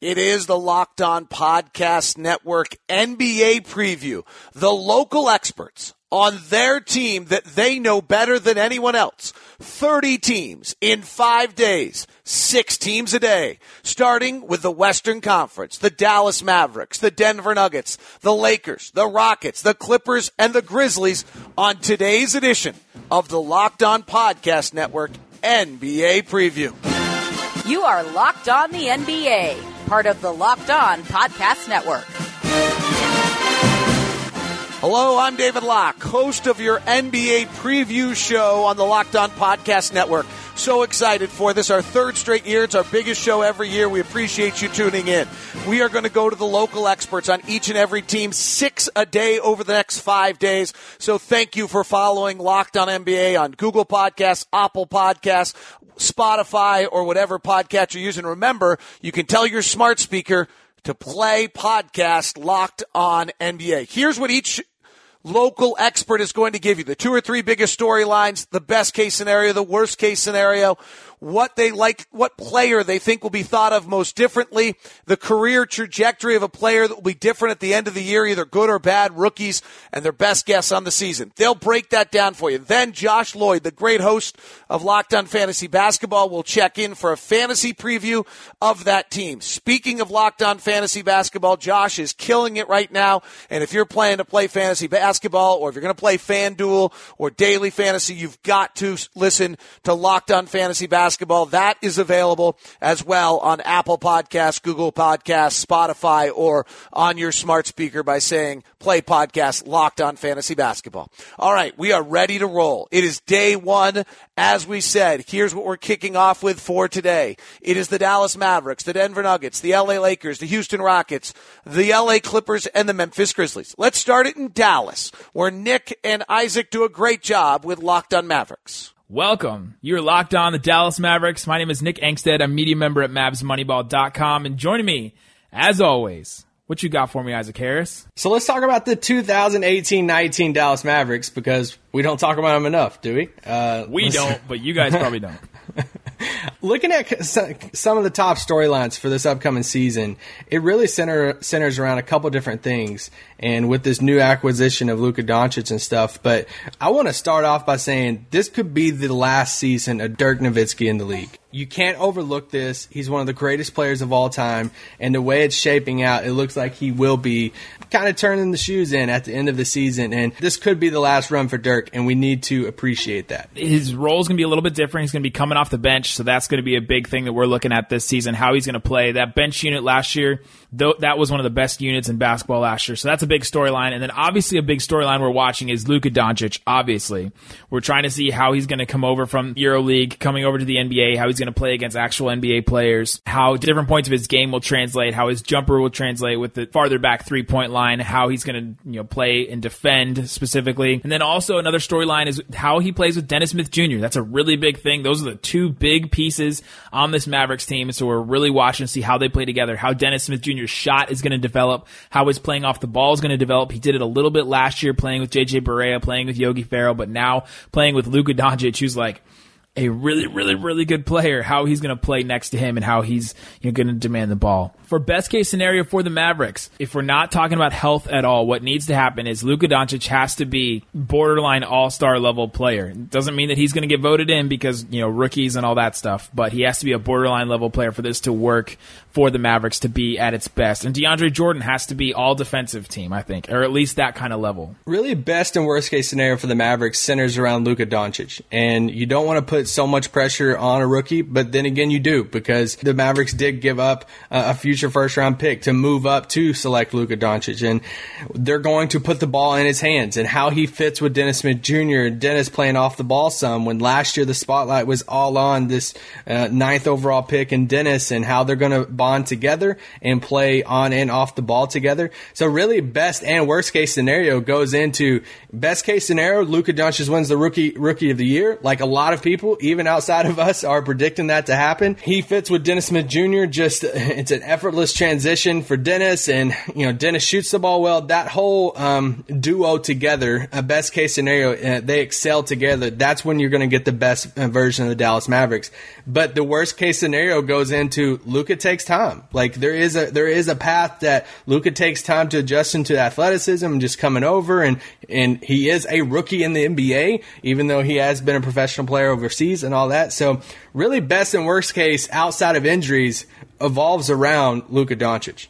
It is the Locked On Podcast Network NBA preview. The local experts on their team that they know better than anyone else. 30 teams in five days, six teams a day, starting with the Western Conference, the Dallas Mavericks, the Denver Nuggets, the Lakers, the Rockets, the Clippers, and the Grizzlies on today's edition of the Locked On Podcast Network NBA preview. You are Locked On the NBA part of the Locked On Podcast Network. Hello, I'm David Locke, host of your NBA preview show on the Locked On Podcast Network. So excited for this, our third straight year. It's our biggest show every year. We appreciate you tuning in. We are going to go to the local experts on each and every team, six a day over the next five days. So thank you for following Locked On NBA on Google Podcasts, Apple Podcasts, Spotify, or whatever podcast you're using. Remember, you can tell your smart speaker to play podcast Locked On NBA. Here's what each local expert is going to give you the two or three biggest storylines, the best case scenario, the worst case scenario what they like, what player they think will be thought of most differently, the career trajectory of a player that will be different at the end of the year, either good or bad, rookies, and their best guess on the season. They'll break that down for you. Then Josh Lloyd, the great host of Locked On Fantasy Basketball, will check in for a fantasy preview of that team. Speaking of Locked On Fantasy Basketball, Josh is killing it right now. And if you're planning to play fantasy basketball or if you're going to play FanDuel or daily fantasy, you've got to listen to Locked On Fantasy Basketball basketball. That is available as well on Apple Podcasts, Google Podcasts, Spotify, or on your smart speaker by saying play podcast locked on fantasy basketball. All right. We are ready to roll. It is day one. As we said, here's what we're kicking off with for today. It is the Dallas Mavericks, the Denver Nuggets, the LA Lakers, the Houston Rockets, the LA Clippers, and the Memphis Grizzlies. Let's start it in Dallas, where Nick and Isaac do a great job with Locked on Mavericks. Welcome. You're locked on the Dallas Mavericks. My name is Nick Angstadt. I'm media member at MavsMoneyball.com. And joining me, as always, what you got for me, Isaac Harris? So let's talk about the 2018-19 Dallas Mavericks because we don't talk about them enough, do we? Uh, we don't, but you guys probably don't. Looking at some of the top storylines for this upcoming season, it really center, centers around a couple different things. And with this new acquisition of Luka Doncic and stuff, but I want to start off by saying this could be the last season of Dirk Nowitzki in the league. You can't overlook this. He's one of the greatest players of all time, and the way it's shaping out, it looks like he will be kind of turning the shoes in at the end of the season. And this could be the last run for Dirk, and we need to appreciate that. His role is going to be a little bit different. He's going to be coming off the bench, so that's going to be a big thing that we're looking at this season. How he's going to play that bench unit last year Though that was one of the best units in basketball last year. So that's a big storyline. And then obviously a big storyline we're watching is Luka Doncic. Obviously, we're trying to see how he's going to come over from EuroLeague, coming over to the NBA, how he's going to play against actual NBA players, how different points of his game will translate, how his jumper will translate with the farther back three point line, how he's going to you know play and defend specifically. And then also another storyline is how he plays with Dennis Smith Jr. That's a really big thing. Those are the two big pieces on this Mavericks team. So we're really watching to see how they play together, how Dennis Smith Jr.'s shot is going to develop, how his playing off the ball is going to develop. He did it a little bit last year playing with JJ Barea, playing with Yogi Ferrell, but now playing with Luka Doncic, who's like, a really, really, really good player, how he's going to play next to him and how he's you know, going to demand the ball. For best case scenario for the Mavericks, if we're not talking about health at all, what needs to happen is Luka Doncic has to be borderline all star level player. Doesn't mean that he's going to get voted in because, you know, rookies and all that stuff, but he has to be a borderline level player for this to work for the Mavericks to be at its best. And DeAndre Jordan has to be all defensive team, I think, or at least that kind of level. Really, best and worst case scenario for the Mavericks centers around Luka Doncic. And you don't want to put so much pressure on a rookie, but then again, you do because the Mavericks did give up a future first round pick to move up to select Luka Doncic. And they're going to put the ball in his hands and how he fits with Dennis Smith Jr. And Dennis playing off the ball some when last year the spotlight was all on this uh, ninth overall pick and Dennis and how they're going to bond together and play on and off the ball together. So really best and worst case scenario goes into best case scenario, Luka Doncic wins the rookie, rookie of the year. Like a lot of people, even outside of us, are predicting that to happen. He fits with Dennis Smith Jr. Just it's an effortless transition for Dennis, and you know Dennis shoots the ball well. That whole um, duo together, a best case scenario, uh, they excel together. That's when you're going to get the best uh, version of the Dallas Mavericks. But the worst case scenario goes into Luka takes time. Like there is a there is a path that Luka takes time to adjust into athleticism and just coming over, and and he is a rookie in the NBA, even though he has been a professional player overseas and all that. So really, best and worst case outside of injuries evolves around Luka Doncic.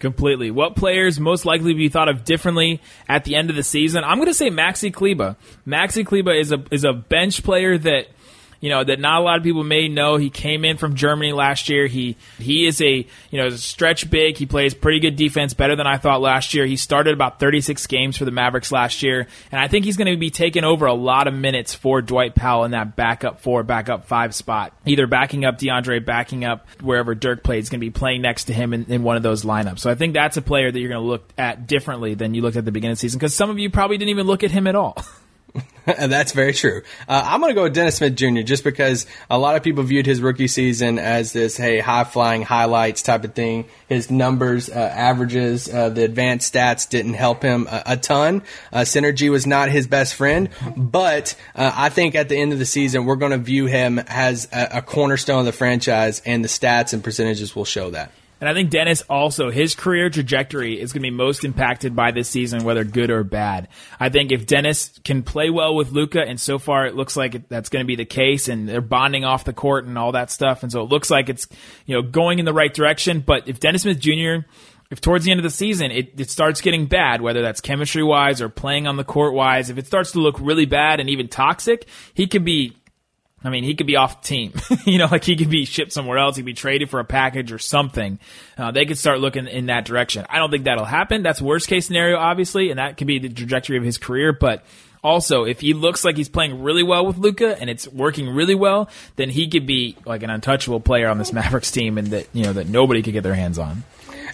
Completely. What players most likely be thought of differently at the end of the season? I'm going to say Maxi Kleber. Maxi Kleber is a is a bench player that you know that not a lot of people may know. He came in from Germany last year. He he is a you know stretch big. He plays pretty good defense, better than I thought last year. He started about 36 games for the Mavericks last year, and I think he's going to be taking over a lot of minutes for Dwight Powell in that backup four, backup five spot. Either backing up DeAndre, backing up wherever Dirk plays, going to be playing next to him in, in one of those lineups. So I think that's a player that you're going to look at differently than you looked at the beginning of the season because some of you probably didn't even look at him at all. That's very true. Uh, I'm going to go with Dennis Smith Jr. just because a lot of people viewed his rookie season as this, hey, high flying highlights type of thing. His numbers, uh, averages, uh, the advanced stats didn't help him a, a ton. Uh, synergy was not his best friend, but uh, I think at the end of the season, we're going to view him as a, a cornerstone of the franchise, and the stats and percentages will show that. And I think Dennis also, his career trajectory is going to be most impacted by this season, whether good or bad. I think if Dennis can play well with Luka, and so far it looks like that's going to be the case, and they're bonding off the court and all that stuff, and so it looks like it's you know going in the right direction. But if Dennis Smith Jr. If towards the end of the season it, it starts getting bad, whether that's chemistry wise or playing on the court wise, if it starts to look really bad and even toxic, he could be I mean, he could be off the team. you know, like he could be shipped somewhere else. He could be traded for a package or something. Uh, they could start looking in that direction. I don't think that'll happen. That's worst case scenario, obviously, and that could be the trajectory of his career. But also, if he looks like he's playing really well with Luka and it's working really well, then he could be like an untouchable player on this Mavericks team, and that you know that nobody could get their hands on.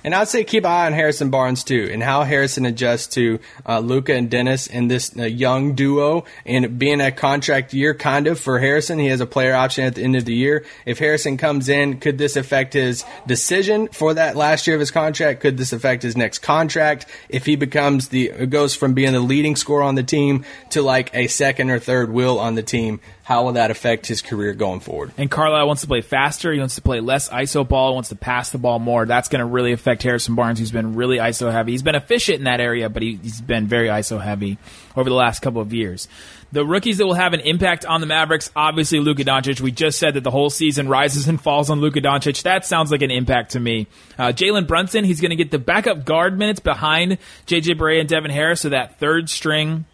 And I'd say keep an eye on Harrison Barnes too, and how Harrison adjusts to uh, Luka and Dennis in this uh, young duo. And being a contract year, kind of for Harrison, he has a player option at the end of the year. If Harrison comes in, could this affect his decision for that last year of his contract? Could this affect his next contract? If he becomes the goes from being the leading scorer on the team to like a second or third wheel on the team, how will that affect his career going forward? And Carlisle wants to play faster. He wants to play less ISO ball. Wants to pass the ball more. That's going to really affect Harrison Barnes, who's been really ISO heavy. He's been efficient in that area, but he, has been very ISO heavy over the last couple of years. The rookies that will have an impact on the Mavericks, obviously Luka Doncic. We just said that the whole season rises and falls on Luka Doncic. That sounds like an impact to me. Uh, Jalen Brunson, he's going to get the backup guard minutes behind JJ Barea and Devin Harris, so that third string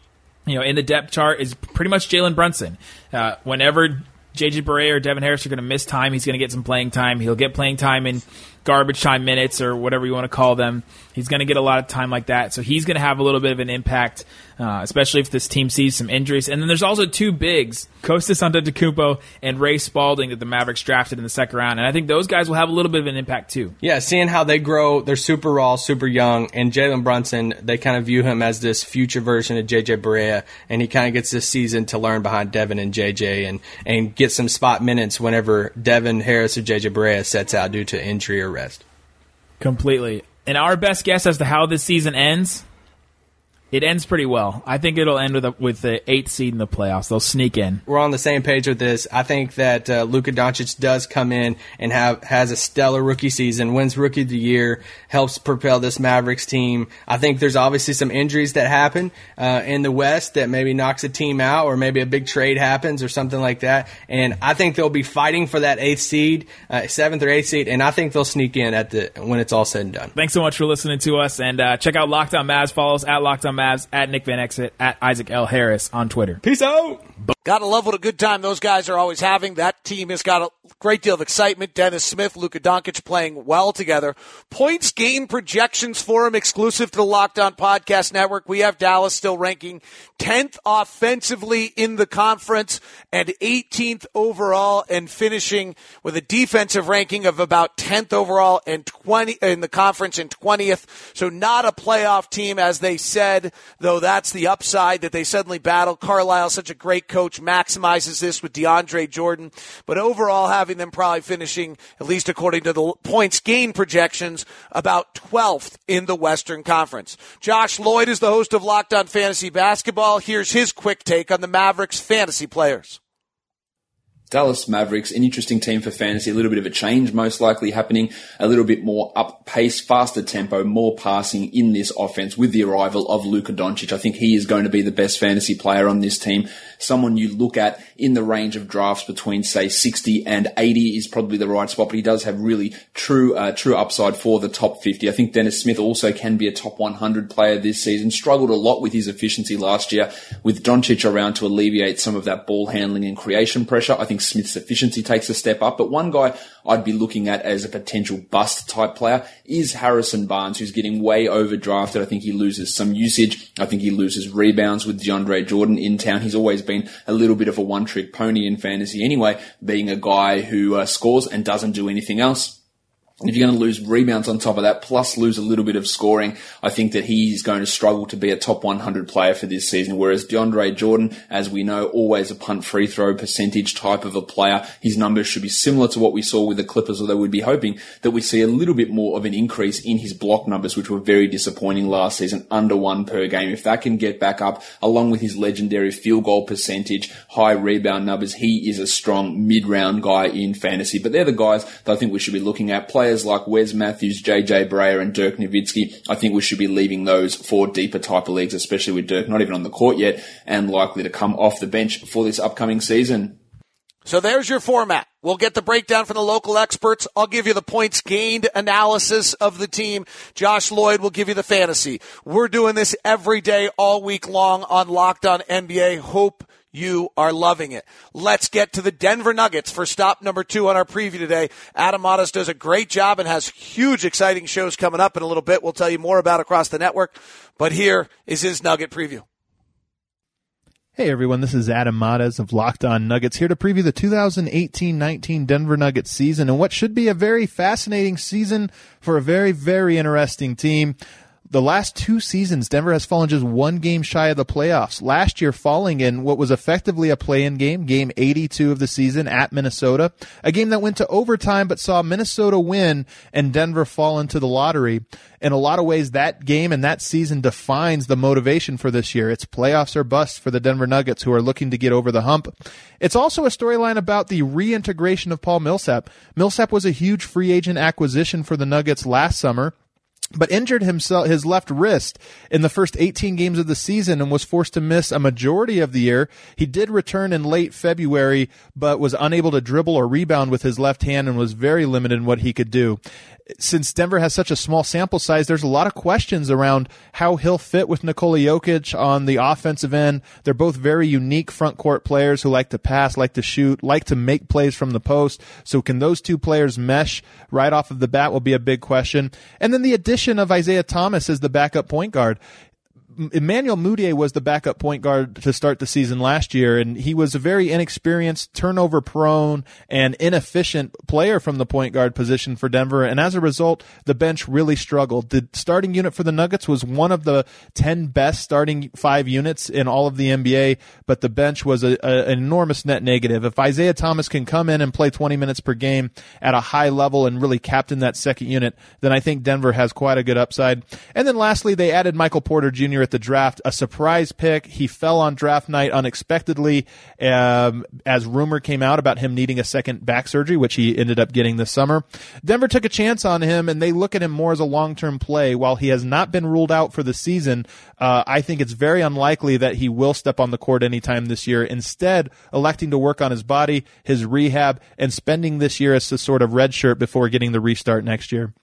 you know, in the depth chart is pretty much Jalen Brunson. Uh, whenever JJ Barea or Devin Harris are going to miss time, he's going to get some playing time. He'll get playing time in garbage time minutes or whatever you want to call them. He's going to get a lot of time like that. So he's going to have a little bit of an impact, uh, especially if this team sees some injuries. And then there's also two bigs, Kostas Antetokounmpo and Ray Spalding that the Mavericks drafted in the second round. And I think those guys will have a little bit of an impact too. Yeah, seeing how they grow, they're super raw, super young. And Jalen Brunson, they kind of view him as this future version of JJ Barea. And he kind of gets this season to learn behind Devin and JJ and, and get some spot minutes whenever Devin Harris or JJ Barea sets out due to injury or rest. Completely. And our best guess as to how this season ends, it ends pretty well. I think it'll end with a, with the eighth seed in the playoffs. They'll sneak in. We're on the same page with this. I think that uh, Luka Doncic does come in and have has a stellar rookie season, wins Rookie of the Year, helps propel this Mavericks team. I think there's obviously some injuries that happen uh, in the West that maybe knocks a team out, or maybe a big trade happens or something like that. And I think they'll be fighting for that eighth seed, uh, seventh or eighth seed, and I think they'll sneak in at the when it's all said and done. Thanks so much for listening to us, and uh, check out Locked On Mavs. Follow us at Locked On Mavs Mavs at Nick Van Exel at Isaac L. Harris on Twitter. Peace out. Gotta love what a good time those guys are always having. That team has got a great deal of excitement. Dennis Smith, Luka Doncic playing well together. Points gained projections for him exclusive to the Locked On Podcast Network. We have Dallas still ranking 10th offensively in the conference and 18th overall and finishing with a defensive ranking of about 10th overall and 20 in the conference and 20th. So not a playoff team as they said, though that's the upside that they suddenly battle. Carlisle, such a great coach coach maximizes this with DeAndre Jordan. But overall, having them probably finishing, at least according to the points gain projections, about 12th in the Western Conference. Josh Lloyd is the host of Locked On Fantasy Basketball. Here's his quick take on the Mavericks fantasy players. Dallas Mavericks, an interesting team for fantasy, a little bit of a change most likely happening, a little bit more up pace, faster tempo, more passing in this offense with the arrival of Luka Doncic. I think he is going to be the best fantasy player on this team. Someone you look at in the range of drafts between say 60 and 80 is probably the right spot, but he does have really true, uh, true upside for the top 50. I think Dennis Smith also can be a top 100 player this season. Struggled a lot with his efficiency last year with Doncic around to alleviate some of that ball handling and creation pressure. I think Smith's efficiency takes a step up. But one guy I'd be looking at as a potential bust type player is Harrison Barnes, who's getting way overdrafted. I think he loses some usage. I think he loses rebounds with DeAndre Jordan in town. He's always been a little bit of a one trick pony in fantasy anyway, being a guy who uh, scores and doesn't do anything else. If you're going to lose rebounds on top of that, plus lose a little bit of scoring, I think that he's going to struggle to be a top 100 player for this season. Whereas DeAndre Jordan, as we know, always a punt free throw percentage type of a player. His numbers should be similar to what we saw with the Clippers, although we'd be hoping that we see a little bit more of an increase in his block numbers, which were very disappointing last season, under one per game. If that can get back up, along with his legendary field goal percentage, high rebound numbers, he is a strong mid-round guy in fantasy. But they're the guys that I think we should be looking at. Players players like Wes Matthews, JJ Barea, and Dirk Nowitzki, I think we should be leaving those for deeper type of leagues, especially with Dirk not even on the court yet and likely to come off the bench for this upcoming season. So there's your format. We'll get the breakdown from the local experts. I'll give you the points gained analysis of the team. Josh Lloyd will give you the fantasy. We're doing this every day, all week long on Locked On NBA. Hope you are loving it. Let's get to the Denver Nuggets for stop number two on our preview today. Adam Mares does a great job and has huge, exciting shows coming up in a little bit. We'll tell you more about across the network. But here is his Nugget preview. Hey everyone, this is Adam Mares of Locked On Nuggets here to preview the 2018-19 Denver Nuggets season and what should be a very fascinating season for a very, very interesting team the last two seasons, Denver has fallen just one game shy of the playoffs. Last year, falling in what was effectively a play-in game, game 82 of the season at Minnesota, a game that went to overtime but saw Minnesota win and Denver fall into the lottery. In a lot of ways, that game and that season defines the motivation for this year. It's playoffs or bust for the Denver Nuggets who are looking to get over the hump. It's also a storyline about the reintegration of Paul Millsap. Millsap was a huge free agent acquisition for the Nuggets last summer but injured himself his left wrist in the first 18 games of the season and was forced to miss a majority of the year. He did return in late February, but was unable to dribble or rebound with his left hand and was very limited in what he could do since Denver has such a small sample size, there's a lot of questions around how he'll fit with Nikola Jokic on the offensive end. They're both very unique front court players who like to pass, like to shoot, like to make plays from the post. So can those two players mesh right off of the bat will be a big question. And then the addition of Isaiah Thomas as the backup point guard. Emmanuel Mudiay was the backup point guard to start the season last year, and he was a very inexperienced, turnover prone, and inefficient player from the point guard position for Denver. And as a result, the bench really struggled. The starting unit for the Nuggets was one of the 10 best starting five units in all of the NBA, but the bench was a, a, an enormous net negative. If Isaiah Thomas can come in and play 20 minutes per game at a high level and really captain that second unit, then I think Denver has quite a good upside. And then lastly, they added Michael Porter Jr at the draft, a surprise pick. He fell on draft night unexpectedly um, as rumor came out about him needing a second back surgery, which he ended up getting this summer. Denver took a chance on him, and they look at him more as a long term play. While he has not been ruled out for the season, uh, I think it's very unlikely that he will step on the court anytime this year. Instead, electing to work on his body, his rehab, and spending this year as a sort of red shirt before getting the restart next year.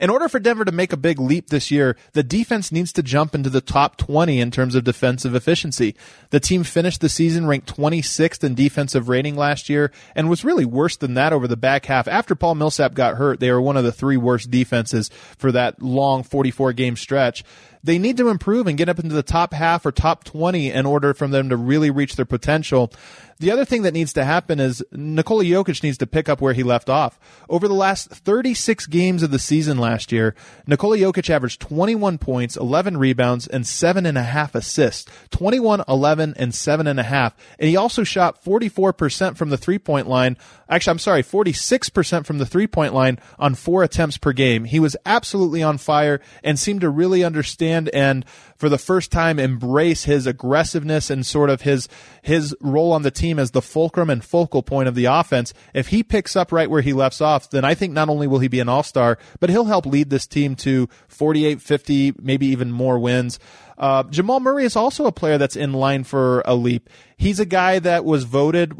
In order for Denver to make a big leap this year, the defense needs to jump into the top 20 in terms of defensive efficiency. The team finished the season ranked 26th in defensive rating last year and was really worse than that over the back half. After Paul Millsap got hurt, they were one of the three worst defenses for that long 44 game stretch they need to improve and get up into the top half or top 20 in order for them to really reach their potential. The other thing that needs to happen is Nikola Jokic needs to pick up where he left off. Over the last 36 games of the season last year, Nikola Jokic averaged 21 points, 11 rebounds, and seven and a half assists. 21, 11, and seven and a half. And he also shot 44% from the three point line. Actually, I'm sorry, 46% from the three point line on four attempts per game. He was absolutely on fire and seemed to really understand and for the first time embrace his aggressiveness and sort of his his role on the team as the fulcrum and focal point of the offense. If he picks up right where he left off, then I think not only will he be an all-star, but he'll help lead this team to 48, 50, maybe even more wins. Uh, Jamal Murray is also a player that's in line for a leap. He's a guy that was voted,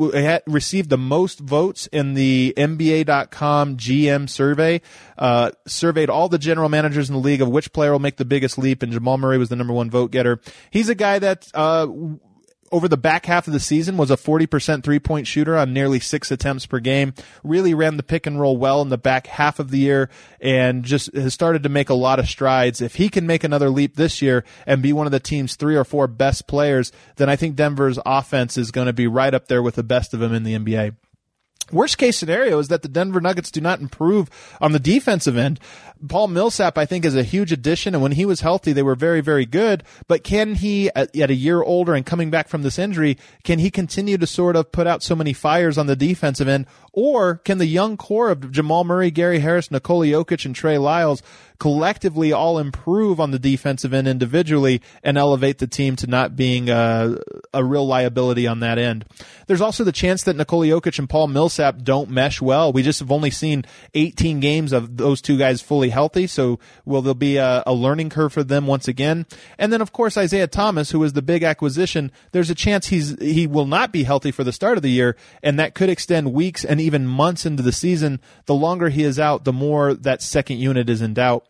received the most votes in the NBA.com GM survey. Uh, surveyed all the general managers in the league of which player will make the biggest leap, and Jamal Murray was the number one vote getter. He's a guy that uh, over the back half of the season was a 40% three point shooter on nearly six attempts per game. Really ran the pick and roll well in the back half of the year and just has started to make a lot of strides. If he can make another leap this year and be one of the team's three or four best players, then I think Denver's offense is going to be right up there with the best of them in the NBA. Worst case scenario is that the Denver Nuggets do not improve on the defensive end. Paul Millsap, I think, is a huge addition, and when he was healthy, they were very, very good. But can he, at, at, a year older and coming back from this injury, can he continue to sort of put out so many fires on the defensive end, or can the young core of Jamal Murray, Gary Harris, Nikola Jokic, and Trey Lyles collectively all improve on the defensive end individually and elevate the team to not being a, a real liability on that end? There's also the chance that Nikola Jokic and Paul Millsap don't mesh well. We just have only seen 18 games of those two guys fully healthy. So will there be a, a, learning curve for them once again? And then of course Isaiah Thomas, who is the big acquisition, there's a chance he's he will not be healthy for the start of the year, and that could extend weeks and even months into the season. The longer he is out, the more that second unit is in doubt.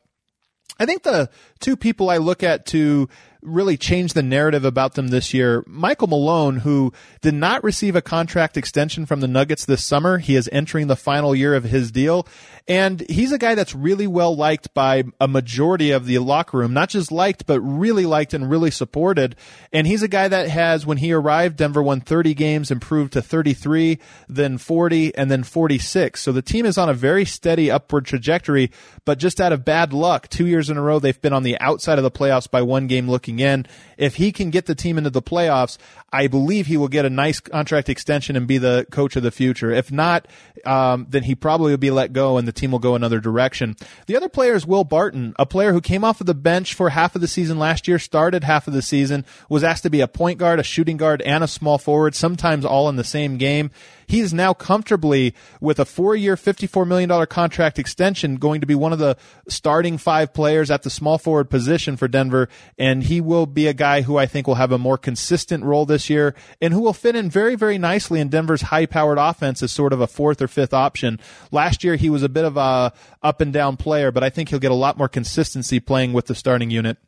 I think the two people I look at to really changed the narrative about them this year. Michael Malone, who did not receive a contract extension from the Nuggets this summer, he is entering the final year of his deal. And he's a guy that's really well liked by a majority of the locker room. Not just liked, but really liked and really supported. And he's a guy that has, when he arrived, Denver won 30 games, improved to 33, then 40, and then 46. So the team is on a very steady upward trajectory, but just out of bad luck, two years in a row, they've been on the outside of the playoffs by one game looking in. If he can get the team into the playoffs, I believe he will get a nice contract extension and be the coach of the future. If not, um, then he probably will be let go and the team will go another direction. The other player is Will Barton, a player who came off of the bench for half of the season last year, started half of the season, was asked to be a point guard, a shooting guard, and a small forward, sometimes all in the same game. He is now comfortably with a four-year, $54 million contract extension going to be one of the starting five players at the small forward position for Denver. And he will be a guy who I think will have a more consistent role this year and who will fit in very, very nicely in Denver's high-powered offense as sort of a fourth or fifth option. Last year, he was a bit of a up and down player, but I think he'll get a lot more consistency playing with the starting unit.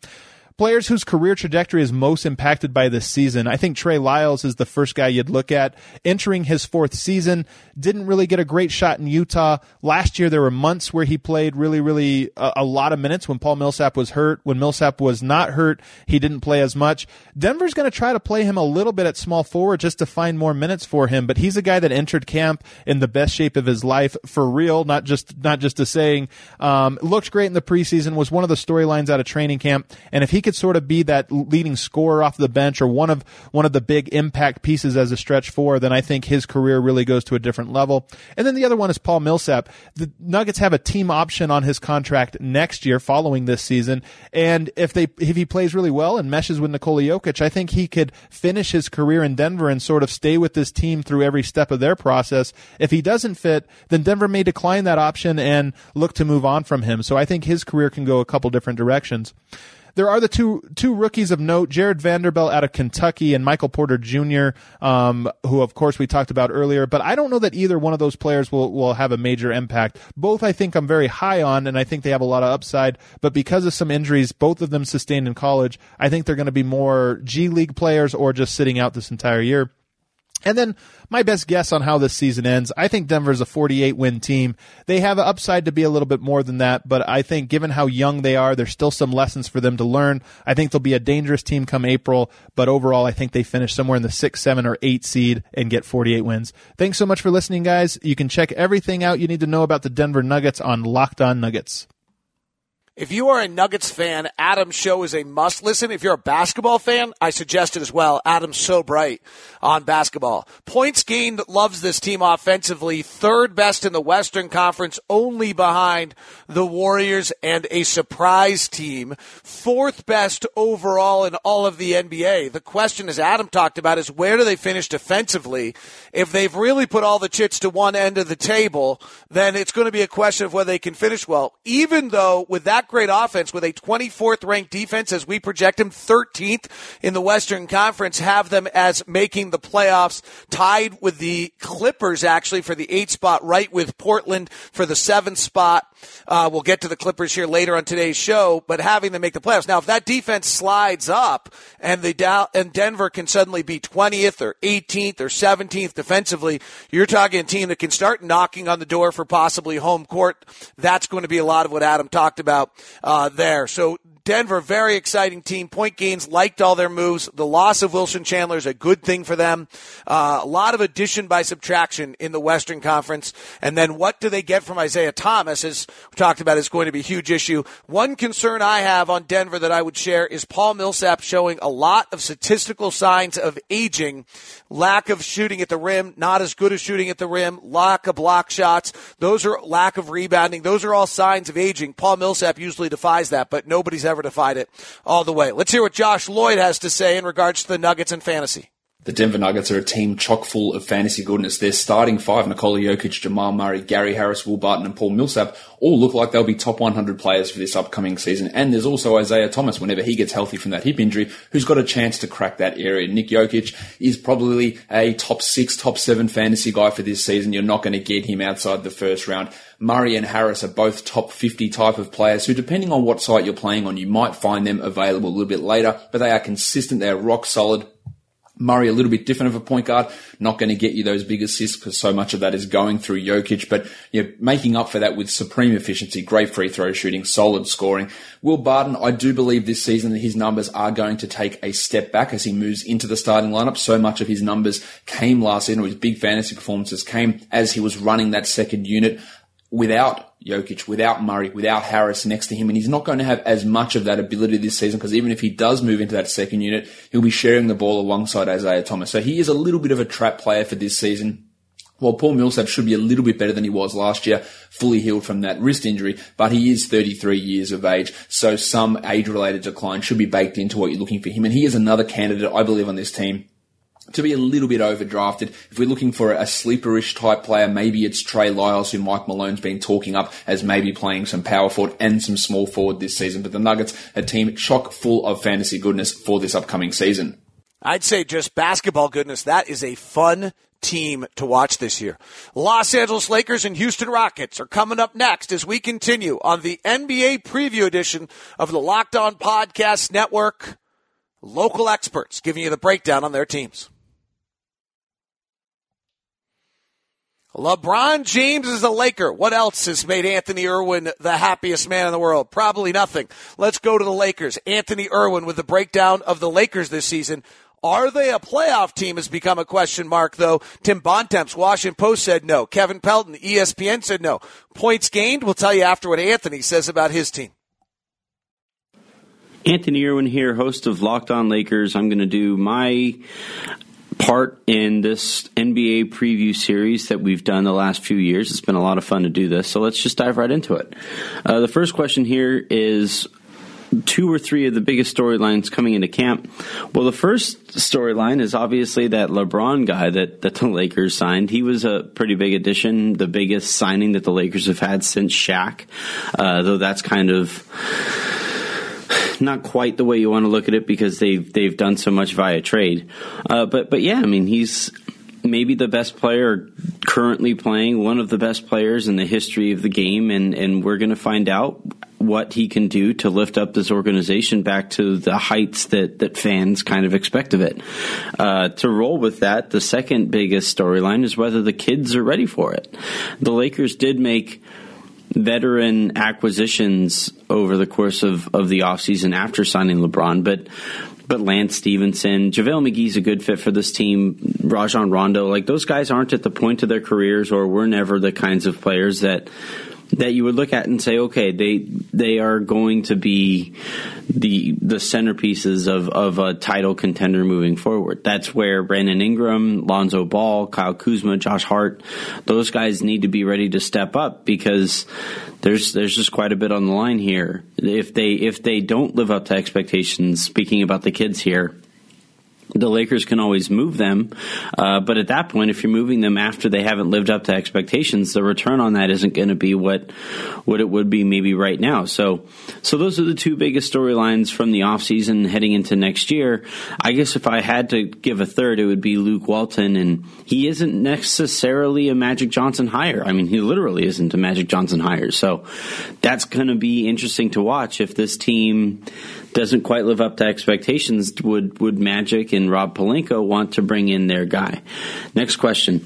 Players whose career trajectory is most impacted by this season. I think Trey Lyles is the first guy you'd look at. Entering his fourth season, didn't really get a great shot in Utah. Last year, there were months where he played really, really a, a lot of minutes when Paul Millsap was hurt. When Millsap was not hurt, he didn't play as much. Denver's going to try to play him a little bit at small forward just to find more minutes for him, but he's a guy that entered camp in the best shape of his life for real, not just, not just a saying. Um, looked great in the preseason, was one of the storylines out of training camp, and if he could sort of be that leading scorer off the bench or one of one of the big impact pieces as a stretch four, then I think his career really goes to a different level. And then the other one is Paul Millsap. The Nuggets have a team option on his contract next year following this season, and if they if he plays really well and meshes with Nikola Jokic, I think he could finish his career in Denver and sort of stay with this team through every step of their process. If he doesn't fit, then Denver may decline that option and look to move on from him. So I think his career can go a couple different directions. There are the two two rookies of note: Jared Vanderbilt out of Kentucky and Michael Porter Jr., um, who of course we talked about earlier. But I don't know that either one of those players will will have a major impact. Both I think I'm very high on, and I think they have a lot of upside. But because of some injuries, both of them sustained in college, I think they're going to be more G League players or just sitting out this entire year. And then my best guess on how this season ends, I think Denver's a 48 win team. They have an upside to be a little bit more than that, but I think given how young they are, there's still some lessons for them to learn. I think they'll be a dangerous team come April, but overall, I think they finish somewhere in the six, seven, or eight seed and get 48 wins. Thanks so much for listening, guys. You can check everything out you need to know about the Denver Nuggets on Locked On Nuggets. If you are a Nuggets fan, Adam's show is a must listen. If you're a basketball fan, I suggest it as well. Adam's so bright on basketball. Points gained loves this team offensively. Third best in the Western Conference, only behind the Warriors and a surprise team. Fourth best overall in all of the NBA. The question, as Adam talked about, is where do they finish defensively? If they've really put all the chits to one end of the table, then it's going to be a question of whether they can finish well. Even though with that great offense with a 24th ranked defense as we project them 13th in the Western Conference, have them as making the playoffs tied with the Clippers actually for the eight spot, right with Portland for the seventh spot. Uh, we'll get to the Clippers here later on today's show, but having them make the playoffs. Now, if that defense slides up and the Dow- and Denver can suddenly be 20th or 18th or 17th defensively, you're talking a team that can start knocking on the door for possibly home court. That's going to be a lot of what Adam talked about uh, there. So Denver, very exciting team. Point gains liked all their moves. The loss of Wilson Chandler is a good thing for them. Uh, a lot of addition by subtraction in the Western Conference. And then what do they get from Isaiah Thomas, as we talked about, is going to be a huge issue. One concern I have on Denver that I would share is Paul Millsap showing a lot of statistical signs of aging, lack of shooting at the rim, not as good as shooting at the rim, lack of block shots. Those are lack of rebounding. Those are all signs of aging. Paul Millsap usually defies that, but nobody's ever defied it all the way. Let's hear what Josh Lloyd has to say in regards to the Nuggets and fantasy. The Denver Nuggets are a team chock full of fantasy goodness. Their starting five, Nikola Jokic, Jamal Murray, Gary Harris, Will Barton, and Paul Millsap, all look like they'll be top 100 players for this upcoming season. And there's also Isaiah Thomas, whenever he gets healthy from that hip injury, who's got a chance to crack that area. Nick Jokic is probably a top six, top seven fantasy guy for this season. You're not going to get him outside the first round. Murray and Harris are both top 50 type of players who, depending on what site you're playing on, you might find them available a little bit later, but they are consistent. They're rock solid Murray, a little bit different of a point guard, not going to get you those big assists because so much of that is going through Jokic, but you know, making up for that with supreme efficiency, great free throw shooting, solid scoring. Will Barton, I do believe this season that his numbers are going to take a step back as he moves into the starting lineup. So much of his numbers came last season, or his big fantasy performances came as he was running that second unit without Jokic, without Murray, without Harris next to him, and he's not going to have as much of that ability this season because even if he does move into that second unit, he'll be sharing the ball alongside Isaiah Thomas. So he is a little bit of a trap player for this season. While Paul Millsap should be a little bit better than he was last year, fully healed from that wrist injury, but he is 33 years of age, so some age-related decline should be baked into what you're looking for him. And he is another candidate, I believe, on this team to be a little bit overdrafted. If we're looking for a sleeperish type player, maybe it's Trey Lyles, who Mike Malone's been talking up as maybe playing some power forward and some small forward this season. But the Nuggets, a team chock full of fantasy goodness for this upcoming season. I'd say just basketball goodness. That is a fun team to watch this year. Los Angeles Lakers and Houston Rockets are coming up next as we continue on the NBA preview edition of the Locked On Podcast Network. Local experts giving you the breakdown on their teams. LeBron James is a Laker. What else has made Anthony Irwin the happiest man in the world? Probably nothing. Let's go to the Lakers. Anthony Irwin with the breakdown of the Lakers this season. Are they a playoff team has become a question mark, though. Tim Bontemps, Washington Post said no. Kevin Pelton, ESPN said no. Points gained, we'll tell you after what Anthony says about his team. Anthony Irwin here, host of Locked On Lakers. I'm going to do my part in this NBA preview series that we've done the last few years. It's been a lot of fun to do this, so let's just dive right into it. Uh, the first question here is two or three of the biggest storylines coming into camp. Well, the first storyline is obviously that LeBron guy that, that the Lakers signed. He was a pretty big addition, the biggest signing that the Lakers have had since Shaq, uh, though that's kind of not quite the way you want to look at it because they've they've done so much via trade. Uh, but but yeah, I mean he's maybe the best player currently playing, one of the best players in the history of the game, and and we're going to find out what he can do to lift up this organization back to the heights that, that fans kind of expect of it. Uh, to roll with that, the second biggest storyline is whether the kids are ready for it. The Lakers did make veteran acquisitions over the course of, of the offseason after signing LeBron, but but Lance Stephenson, JaVale McGee's a good fit for this team. Rajon Rondo, like those guys aren't at the point of their careers or were never the kinds of players that that you would look at and say, okay, they they are going to be the the centerpieces of, of a title contender moving forward. That's where Brandon Ingram, Lonzo Ball, Kyle Kuzma, Josh Hart, those guys need to be ready to step up because there's there's just quite a bit on the line here. If they if they don't live up to expectations, speaking about the kids here, the Lakers can always move them, uh, but at that point, if you're moving them after they haven't lived up to expectations, the return on that isn't going to be what what it would be maybe right now. So, so those are the two biggest storylines from the offseason heading into next year. I guess if I had to give a third, it would be Luke Walton, and he isn't necessarily a Magic Johnson hire. I mean, he literally isn't a Magic Johnson hire. So, that's going to be interesting to watch if this team doesn't quite live up to expectations, would would Magic and Rob Pelinka want to bring in their guy? Next question: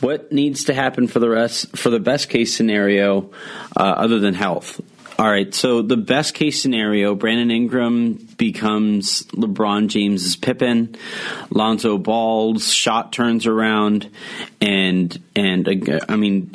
What needs to happen for the rest for the best case scenario, uh, other than health? All right, so the best case scenario, Brandon Ingram becomes LeBron James's Pippin, Lonzo Ball's shot turns around, and and uh, I mean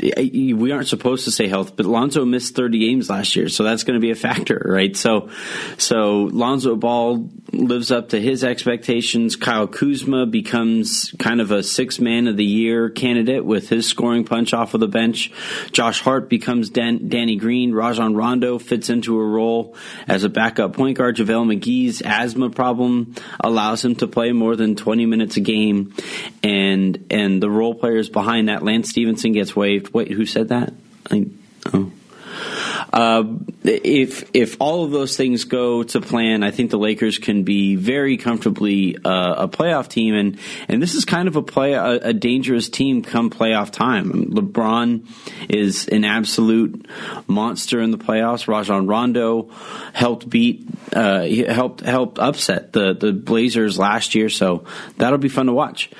we aren't supposed to say health, but Lonzo missed 30 games last year, so that's going to be a factor, right? So so Lonzo Ball lives up to his expectations. Kyle Kuzma becomes kind of a six man of the year candidate with his scoring punch off of the bench. Josh Hart becomes Dan- Danny Green. Rajon Rondo fits into a role as a backup point guard. JaVale McGee's asthma problem allows him to play more than 20 minutes a game. And, and the role players behind that, Lance Stephenson gets waived. Wait, who said that? I, oh. Uh, if if all of those things go to plan, I think the Lakers can be very comfortably uh, a playoff team, and and this is kind of a play a, a, dangerous team come playoff time. LeBron is an absolute monster in the playoffs. Rajon Rondo helped beat uh, helped helped upset the the Blazers last year, so that'll be fun to watch.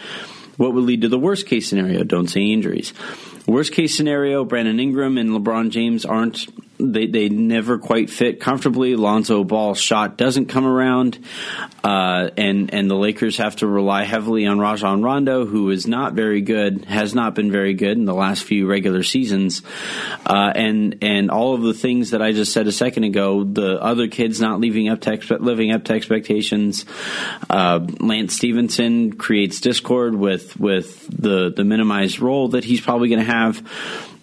What would lead to the worst case scenario? Don't say injuries. Worst case scenario, Brandon Ingram and LeBron James aren't they, they never quite fit comfortably. Lonzo Ball's shot doesn't come around, uh, and and the Lakers have to rely heavily on Rajon Rondo, who is not very good, has not been very good in the last few regular seasons, uh, and and all of the things that I just said a second ago, the other kids not living up to living up to expectations. Uh, Lance Stephenson creates discord with with the the minimized role that he's probably going to have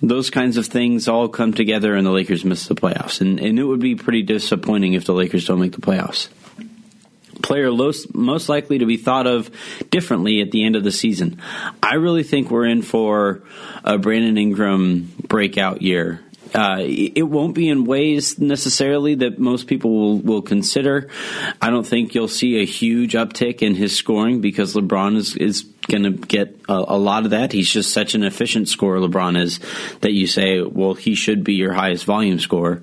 those kinds of things all come together and the Lakers miss the playoffs. And, and it would be pretty disappointing if the Lakers don't make the playoffs. Player most likely to be thought of differently at the end of the season. I really think we're in for a Brandon Ingram breakout year uh, it won't be in ways necessarily that most people will, will consider. I don't think you'll see a huge uptick in his scoring because LeBron is, is going to get a, a, lot of that. He's just such an efficient scorer, LeBron is, that you say, well, he should be your highest volume scorer.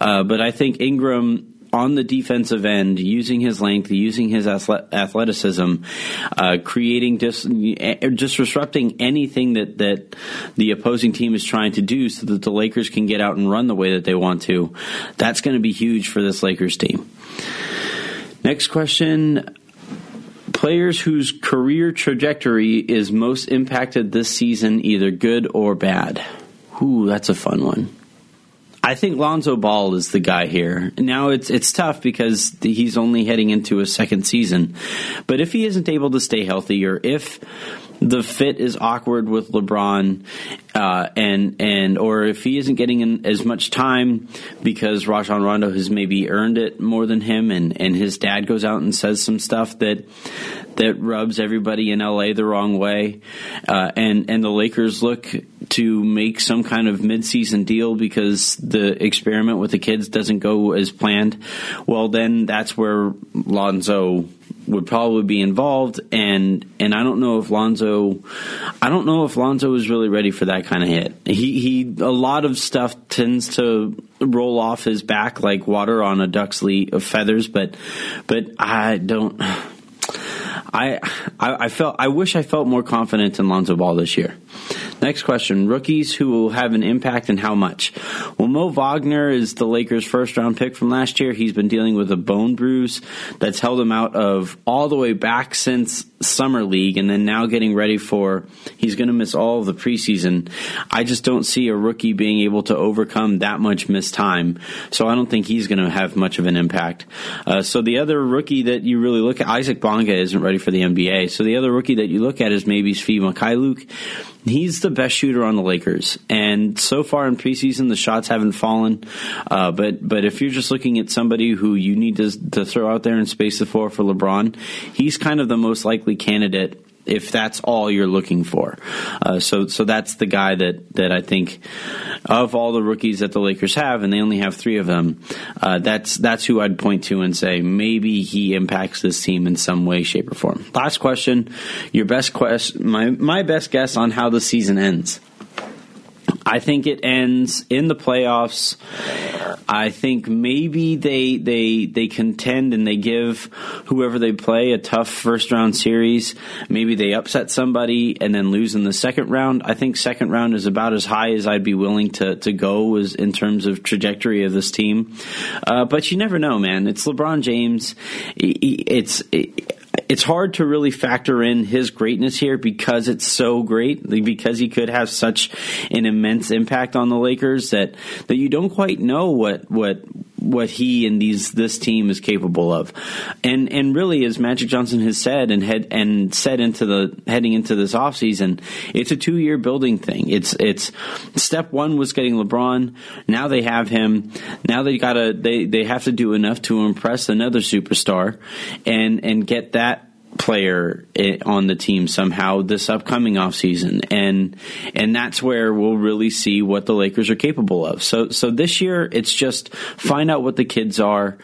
Uh, but I think Ingram on the defensive end, using his length, using his athleticism, uh, creating dis- eh, just disrupting anything that that the opposing team is trying to do, so that the Lakers can get out and run the way that they want to. That's going to be huge for this Lakers team. Next question. Players whose career trajectory is most impacted this season, either good or bad. Ooh, that's a fun one. I think Lonzo Ball is the guy here. Now it's it's tough because he's only heading into a second season, but if he isn't able to stay healthy, or if the fit is awkward with LeBron, uh, and and or if he isn't getting in as much time because Rajon Rondo has maybe earned it more than him, and and his dad goes out and says some stuff that that rubs everybody in LA the wrong way, uh, and and the Lakers look to make some kind of midseason deal because the experiment with the kids doesn't go as planned. Well, then that's where Lonzo would probably be involved, and and I don't know if Lonzo, I don't know if Lonzo is really ready for that kind of hit. He he, a lot of stuff tends to roll off his back like water on a duck's lee of feathers, but but I don't. I, I I felt I wish I felt more confident in Lonzo Ball this year. Next question. Rookies who will have an impact and how much? Well, Mo Wagner is the Lakers' first round pick from last year. He's been dealing with a bone bruise that's held him out of all the way back since summer league and then now getting ready for he's going to miss all of the preseason. I just don't see a rookie being able to overcome that much missed time. So I don't think he's going to have much of an impact. Uh, so the other rookie that you really look at, Isaac Bonga isn't ready for the NBA. So the other rookie that you look at is maybe Svi Mykhailiuk. He's the best shooter on the Lakers, and so far in preseason, the shots haven't fallen. Uh, but but if you're just looking at somebody who you need to to throw out there and space the floor for LeBron, he's kind of the most likely candidate if that's all you're looking for. Uh, so so that's the guy that that I think of all the rookies that the Lakers have, and they only have three of them. Uh, that's that's who I'd point to and say maybe he impacts this team in some way, shape, or form. Last question, your best quest, my my best guess on how the season ends. I think it ends in the playoffs. I think maybe they they they contend and they give whoever they play a tough first round series. Maybe they upset somebody and then lose in the second round. I think second round is about as high as I'd be willing to to go as in terms of trajectory of this team. Uh, but you never know, man. It's LeBron James. It's it, it's hard to really factor in his greatness here because it's so great, because he could have such an immense impact on the Lakers that that you don't quite know what what what he and these this team is capable of. And and really as Magic Johnson has said and had and said into the heading into this offseason, it's a 2-year building thing. It's it's step 1 was getting LeBron, now they have him. Now they got to they they have to do enough to impress another superstar and and get that player on the team somehow this upcoming offseason and and that's where we'll really see what the Lakers are capable of. So so this year it's just find out what the kids are,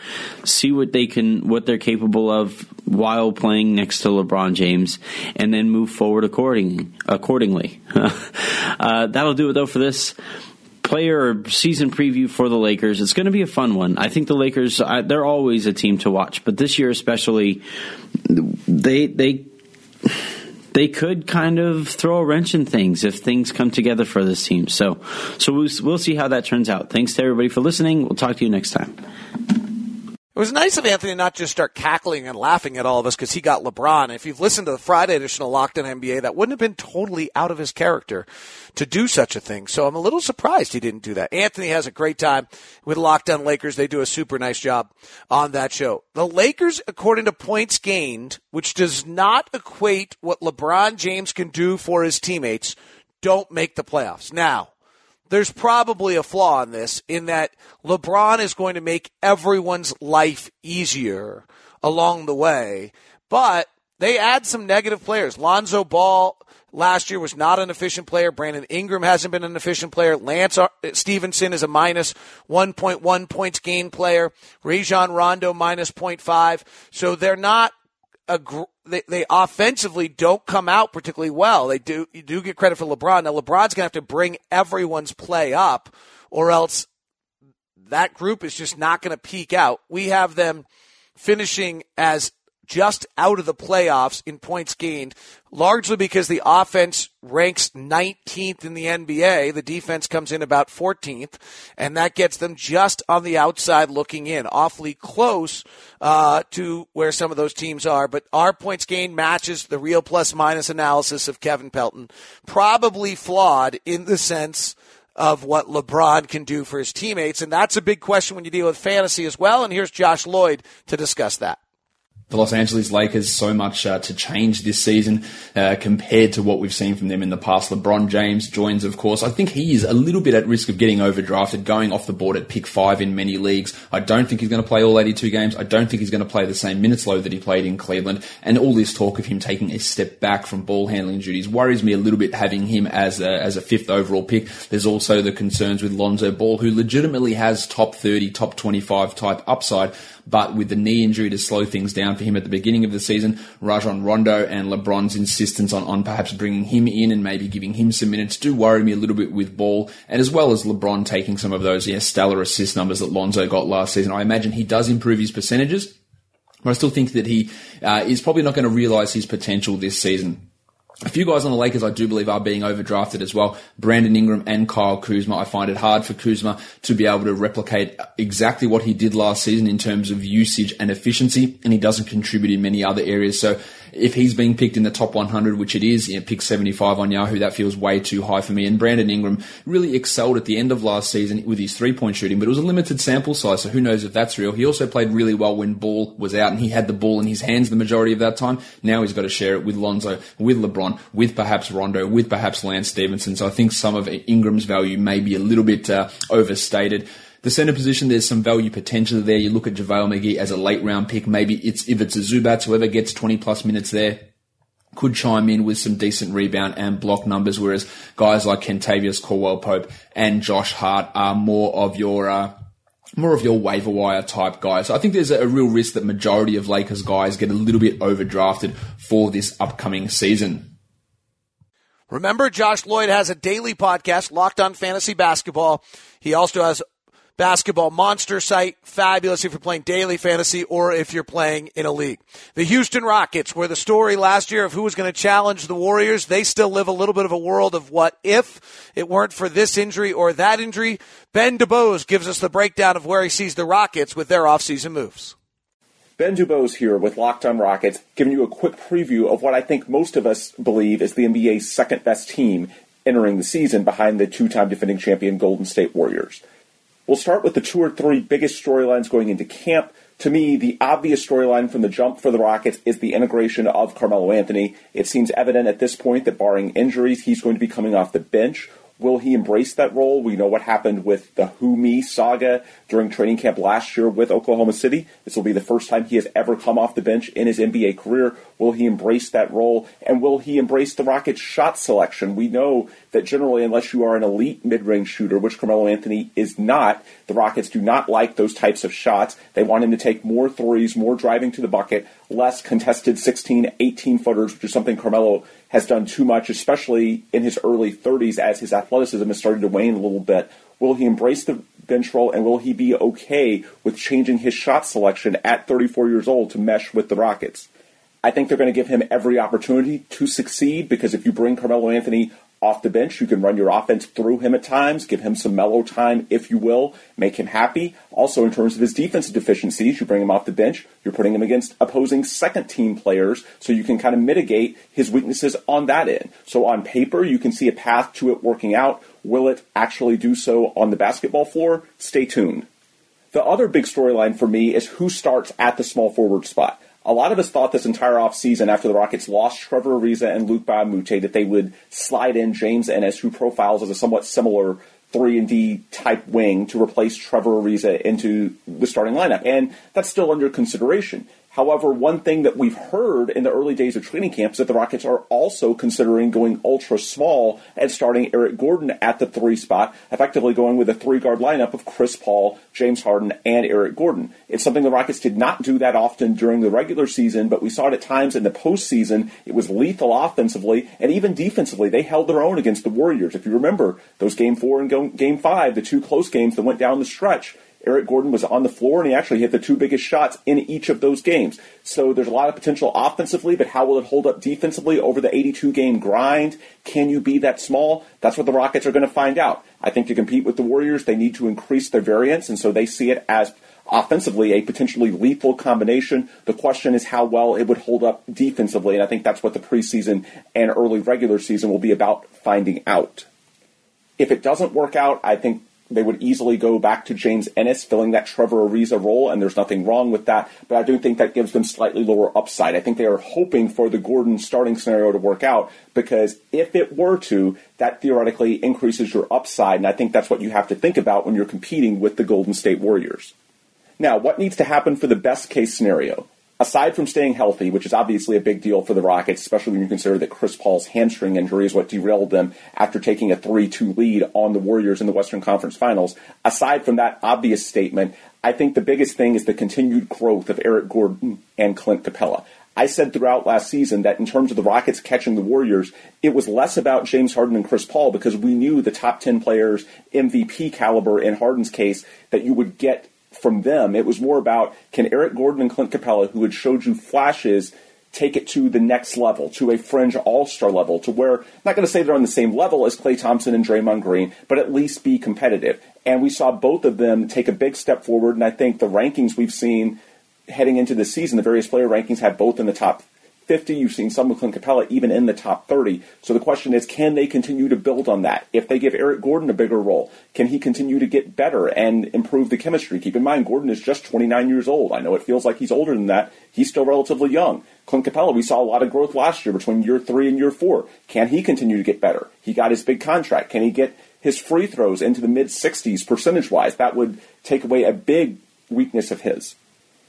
see what they can what they're capable of while playing next to LeBron James and then move forward according accordingly. uh, that'll do it though for this player season preview for the Lakers. It's going to be a fun one. I think the Lakers they're always a team to watch, but this year especially they they they could kind of throw a wrench in things if things come together for this team. So so we'll, we'll see how that turns out. Thanks to everybody for listening. We'll talk to you next time. It was nice of Anthony not just start cackling and laughing at all of us because he got LeBron. If you've listened to the Friday edition of Locked On NBA, that wouldn't have been totally out of his character to do such a thing. So I'm a little surprised he didn't do that. Anthony has a great time with Locked On Lakers. They do a super nice job on that show. The Lakers, according to points gained, which does not equate what LeBron James can do for his teammates, don't make the playoffs. Now, there's probably a flaw in this in that LeBron is going to make everyone's life easier along the way, but they add some negative players. Lonzo Ball last year was not an efficient player. Brandon Ingram hasn't been an efficient player. Lance Stephenson is a minus 1.1 points gain player. Rajon Rondo minus 0.5. So they're not they, they offensively don't come out particularly well. They do you do get credit for LeBron. Now LeBron's gonna have to bring everyone's play up, or else that group is just not gonna peak out. We have them finishing as just out of the playoffs in points gained, largely because the offense ranks 19th in the NBA. The defense comes in about 14th, and that gets them just on the outside looking in, awfully close uh, to where some of those teams are. But our points gained matches the real plus minus analysis of Kevin Pelton, probably flawed in the sense of what LeBron can do for his teammates. And that's a big question when you deal with fantasy as well. And here's Josh Lloyd to discuss that the Los Angeles Lakers so much uh, to change this season uh, compared to what we've seen from them in the past. LeBron James joins, of course. I think he is a little bit at risk of getting overdrafted, going off the board at pick five in many leagues. I don't think he's going to play all 82 games. I don't think he's going to play the same minutes load that he played in Cleveland. And all this talk of him taking a step back from ball handling duties worries me a little bit having him as a, as a fifth overall pick. There's also the concerns with Lonzo Ball, who legitimately has top 30, top 25 type upside but with the knee injury to slow things down for him at the beginning of the season, Rajon Rondo and LeBron's insistence on, on perhaps bringing him in and maybe giving him some minutes do worry me a little bit with ball, and as well as LeBron taking some of those yeah, stellar assist numbers that Lonzo got last season. I imagine he does improve his percentages, but I still think that he uh, is probably not going to realise his potential this season. A few guys on the Lakers I do believe are being overdrafted as well. Brandon Ingram and Kyle Kuzma. I find it hard for Kuzma to be able to replicate exactly what he did last season in terms of usage and efficiency, and he doesn't contribute in many other areas. So if he's being picked in the top 100, which it is, you know, pick 75 on Yahoo, that feels way too high for me. And Brandon Ingram really excelled at the end of last season with his three point shooting, but it was a limited sample size, so who knows if that's real. He also played really well when ball was out and he had the ball in his hands the majority of that time. Now he's got to share it with Lonzo, with LeBron, with perhaps Rondo, with perhaps Lance Stephenson. So I think some of Ingram's value may be a little bit uh, overstated. The center position, there's some value potential there. You look at JaVale McGee as a late round pick. Maybe it's if it's a Zubac, whoever gets 20 plus minutes there could chime in with some decent rebound and block numbers, whereas guys like Kentavious Caldwell Pope and Josh Hart are more of your uh, more of your waiver wire type guys. So I think there's a real risk that majority of Lakers guys get a little bit overdrafted for this upcoming season. Remember, Josh Lloyd has a daily podcast, Locked on Fantasy Basketball. He also has basketball monster site. Fabulous if you're playing daily fantasy or if you're playing in a league. The Houston Rockets were the story last year of who was going to challenge the Warriors. They still live a little bit of a world of what if it weren't for this injury or that injury. Ben DuBose gives us the breakdown of where he sees the Rockets with their offseason moves. Ben DuBose here with Locked on Rockets, giving you a quick preview of what I think most of us believe is the NBA's second best team entering the season behind the two time defending champion Golden State Warriors. We'll start with the two or three biggest storylines going into camp. To me, the obvious storyline from the jump for the Rockets is the integration of Carmelo Anthony. It seems evident at this point that barring injuries, he's going to be coming off the bench. Will he embrace that role? We know what happened with the Hoodie Melo saga during training camp last year with Oklahoma City. This will be the first time he has ever come off the bench in his NBA career. Will he embrace that role? And will he embrace the Rockets' shot selection? We know that generally, unless you are an elite mid range shooter, which Carmelo Anthony is not, the Rockets do not like those types of shots. They want him to take more threes, more driving to the bucket, less contested 16, 18 footers, which is something Carmelo has done too much, especially in his early 30s as his athleticism has started to wane a little bit. Will he embrace the bench role and will he be okay with changing his shot selection at 34 years old to mesh with the Rockets? I think they're going to give him every opportunity to succeed because if you bring Carmelo Anthony off the bench. You can run your offense through him at times, give him some Melo time, if you will, make him happy. Also, in terms of his defensive deficiencies, you bring him off the bench, you're putting him against opposing second team players, so you can kind of mitigate his weaknesses on that end. So, on paper, you can see a path to it working out. Will it actually do so on the basketball floor? Stay tuned. The other big storyline for me is who starts at the small forward spot a lot of us thought this entire offseason after the Rockets lost Trevor Ariza and Luke Moute that they would slide in James Ennis, who profiles as a somewhat similar 3 and D type wing to replace Trevor Ariza into the starting lineup. And that's still under consideration. However, one thing that we've heard in the early days of training camp is that the Rockets are also considering going ultra small and starting Eric Gordon at the three spot, effectively going with a three guard lineup of Chris Paul, James Harden, and Eric Gordon. It's something the Rockets did not do that often during the regular season, but we saw it at times in the postseason. It was lethal offensively and even defensively. They held their own against the Warriors. If you remember those game four and game five, the two close games that went down the stretch, Eric Gordon was on the floor and he actually hit the two biggest shots in each of those games. So there's a lot of potential offensively, but how will it hold up defensively over the 82 game grind? Can you be that small? That's what the Rockets are going to find out. I think to compete with the Warriors, they need to increase their variance, and so they see it as offensively a potentially lethal combination. The question is how well it would hold up defensively, and I think that's what the preseason and early regular season will be about finding out. If it doesn't work out, I think they would easily go back to James Ennis filling that Trevor Ariza role, and there's nothing wrong with that. But I do think that gives them slightly lower upside. I think they are hoping for the Gordon starting scenario to work out because if it were to, that theoretically increases your upside, and I think that's what you have to think about when you're competing with the Golden State Warriors. Now, what needs to happen for the best case scenario? Aside from staying healthy, which is obviously a big deal for the Rockets, especially when you consider that Chris Paul's hamstring injury is what derailed them after taking a 3 2 lead on the Warriors in the Western Conference Finals, aside from that obvious statement, I think the biggest thing is the continued growth of Eric Gordon and Clint Capela. I said throughout last season that in terms of the Rockets catching the Warriors, it was less about James Harden and Chris Paul because we knew the top 10 players, MVP caliber in Harden's case, that you would get from them. It was more about can Eric Gordon and Clint Capela, who had showed you flashes, take it to the next level, to a fringe all star level, to where, I'm not going to say they're on the same level as Klay Thompson and Draymond Green, but at least be competitive. And we saw both of them take a big step forward, and I think the rankings we've seen heading into the season, the various player rankings have both in the top 50. You've seen some with Clint Capela even in the top 30. So the question is, can they continue to build on that? If they give Eric Gordon a bigger role, can he continue to get better and improve the chemistry? Keep in mind, Gordon is just 29 years old. I know it feels like he's older than that. He's still relatively young. Clint Capela, we saw a lot of growth last year between year three and year four. Can he continue to get better? He got his big contract. Can he get his free throws into the mid 60s percentage wise? That would take away a big weakness of his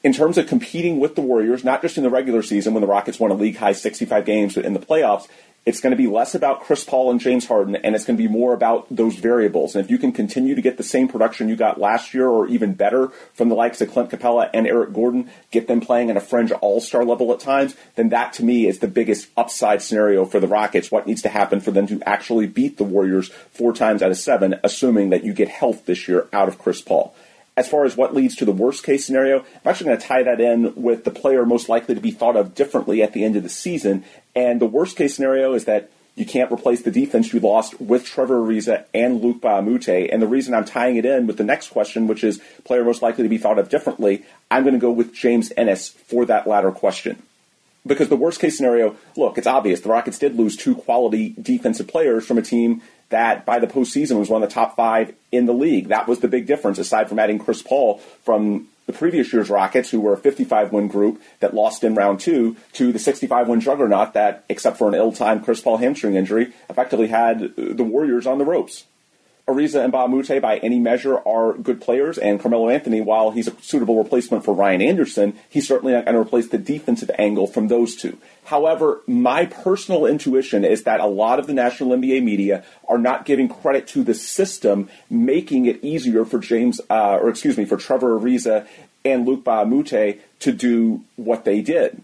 in terms of competing with the Warriors, not just in the regular season when the Rockets won a league high 65 games, but in the playoffs, it's going to be less about Chris Paul and James Harden, and it's going to be more about those variables. And if you can continue to get the same production you got last year, or even better from the likes of Clint Capela and Eric Gordon, get them playing at a fringe all star level at times, then that to me is the biggest upside scenario for the Rockets. What needs to happen for them to actually beat the Warriors four times out of seven, assuming that you get health this year out of Chris Paul as far as what leads to the worst case scenario, I'm actually going to tie that in with the player most likely to be thought of differently at the end of the season. And the worst case scenario is that you can't replace the defense you lost with Trevor Ariza and Luke Moute. And the reason I'm tying it in with the next question, which is player most likely to be thought of differently, I'm going to go with James Ennis for that latter question. Because the worst case scenario, look, it's obvious. The Rockets did lose two quality defensive players from a team that by the postseason was one of the top five in the league. That was the big difference, aside from adding Chris Paul from the previous year's Rockets, who were a 55 win group that lost in round two, to the 65 win juggernaut that, except for an ill timed Chris Paul hamstring injury, effectively had the Warriors on the ropes. Ariza and Moute, by any measure, are good players, and Carmelo Anthony, while he's a suitable replacement for Ryan Anderson, he's certainly not going to replace the defensive angle from those two. However, my personal intuition is that a lot of the National NBA media are not giving credit to the system, making it easier for James, uh, or excuse me, for Trevor Ariza and Luke Moute to do what they did.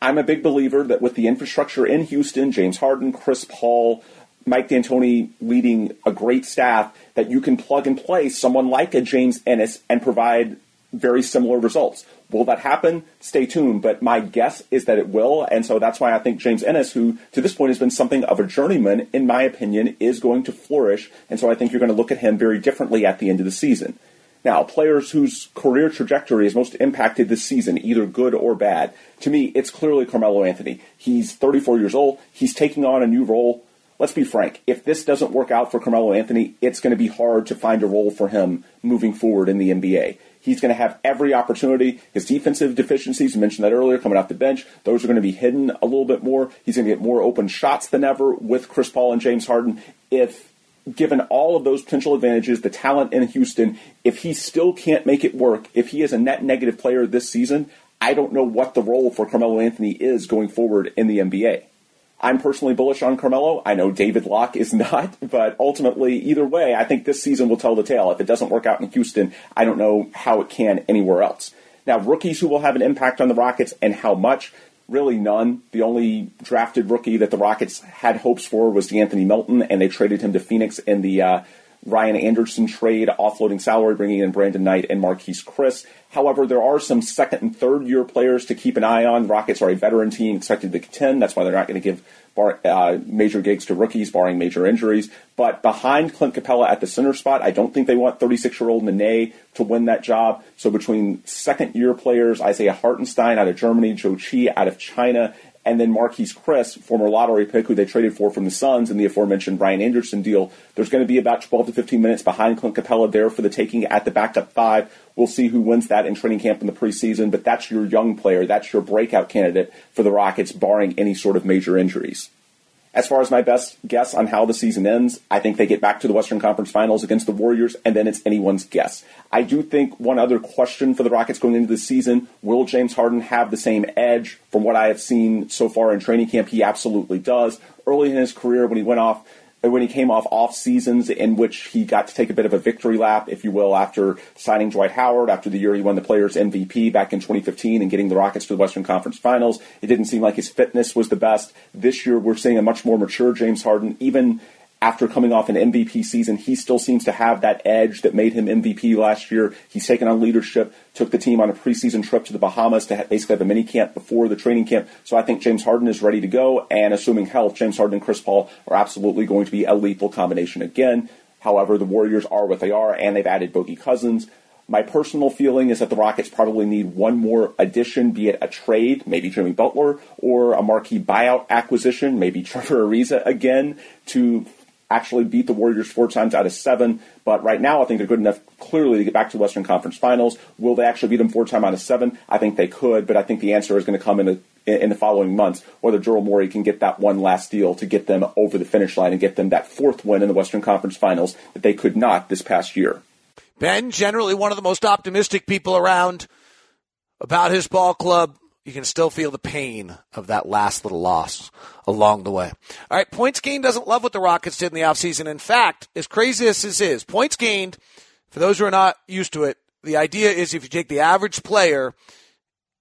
I'm a big believer that with the infrastructure in Houston, James Harden, Chris Paul, Mike D'Antoni leading a great staff that you can plug and play someone like a James Ennis and provide very similar results. Will that happen? Stay tuned. But my guess is that it will. And so that's why I think James Ennis, who to this point has been something of a journeyman, in my opinion, is going to flourish. And so I think you're going to look at him very differently at the end of the season. Now, players whose career trajectory is most impacted this season, either good or bad, to me, it's clearly Carmelo Anthony. He's 34 years old. He's taking on a new role let's be frank, if this doesn't work out for Carmelo Anthony, it's going to be hard to find a role for him moving forward in the NBA. He's going to have every opportunity. His defensive deficiencies, you mentioned that earlier, coming off the bench, those are going to be hidden a little bit more. He's going to get more open shots than ever with Chris Paul and James Harden. If given all of those potential advantages, the talent in Houston, if he still can't make it work, if he is a net negative player this season, I don't know what the role for Carmelo Anthony is going forward in the NBA. I'm personally bullish on Carmelo. I know David Locke is not, but ultimately, either way, I think this season will tell the tale. If it doesn't work out in Houston, I don't know how it can anywhere else. Now, rookies who will have an impact on the Rockets and how much, really none. The only drafted rookie that the Rockets had hopes for was De'Anthony Melton, and they traded him to Phoenix in the uh, Ryan Anderson trade, offloading salary, bringing in Brandon Knight and Marquese Chriss. However, there are some second and third year players to keep an eye on. Rockets are a veteran team expected to contend. That's why they're not going to give bar, uh, major gigs to rookies, barring major injuries. But behind Clint Capela at the center spot, I don't think they want 36 year old Nene to win that job. So between second year players, Isaiah Hartenstein out of Germany, Zhou Qi out of China, and then Marquese Chriss, former lottery pick who they traded for from the Suns in the aforementioned Ryan Anderson deal. There's going to be about 12 to 15 minutes behind Clint Capela there for the taking at the backup five. We'll see who wins that in training camp in the preseason, but that's your young player. That's your breakout candidate for the Rockets, barring any sort of major injuries. As far as my best guess on how the season ends, I think they get back to the Western Conference Finals against the Warriors, and then it's anyone's guess. I do think one other question for the Rockets going into the season will James Harden have the same edge? From what I have seen so far in training camp, he absolutely does. Early in his career, when he went off when he came off off seasons in which he got to take a bit of a victory lap, if you will, after signing Dwight Howard, after the year he won the Players MVP back in 2015 and getting the Rockets to the Western Conference Finals. It didn't seem like his fitness was the best. This year, we're seeing a much more mature James Harden, even after coming off an MVP season, he still seems to have that edge that made him MVP last year. He's taken on leadership, took the team on a preseason trip to the Bahamas to basically have a mini camp before the training camp. So I think James Harden is ready to go, and assuming health, James Harden and Chris Paul are absolutely going to be a lethal combination again. However, the Warriors are what they are, and they've added Boogie Cousins. My personal feeling is that the Rockets probably need one more addition, be it a trade, maybe Jimmy Butler, or a marquee buyout acquisition, maybe Trevor Ariza again, to actually beat the Warriors four times out of seven. But right now, I think they're good enough clearly to get back to the Western Conference Finals. Will they actually beat them four times out of seven? I think they could, but I think the answer is going to come in the in the following months, whether Daryl Morey can get that one last deal to get them over the finish line and get them that fourth win in the Western Conference Finals that they could not this past year. Ben, generally one of the most optimistic people around about his ball club you can still feel the pain of that last little loss along the way. All right, points gained doesn't love what the Rockets did in the offseason. In fact, as crazy as this is, points gained, for those who are not used to it, the idea is if you take the average player,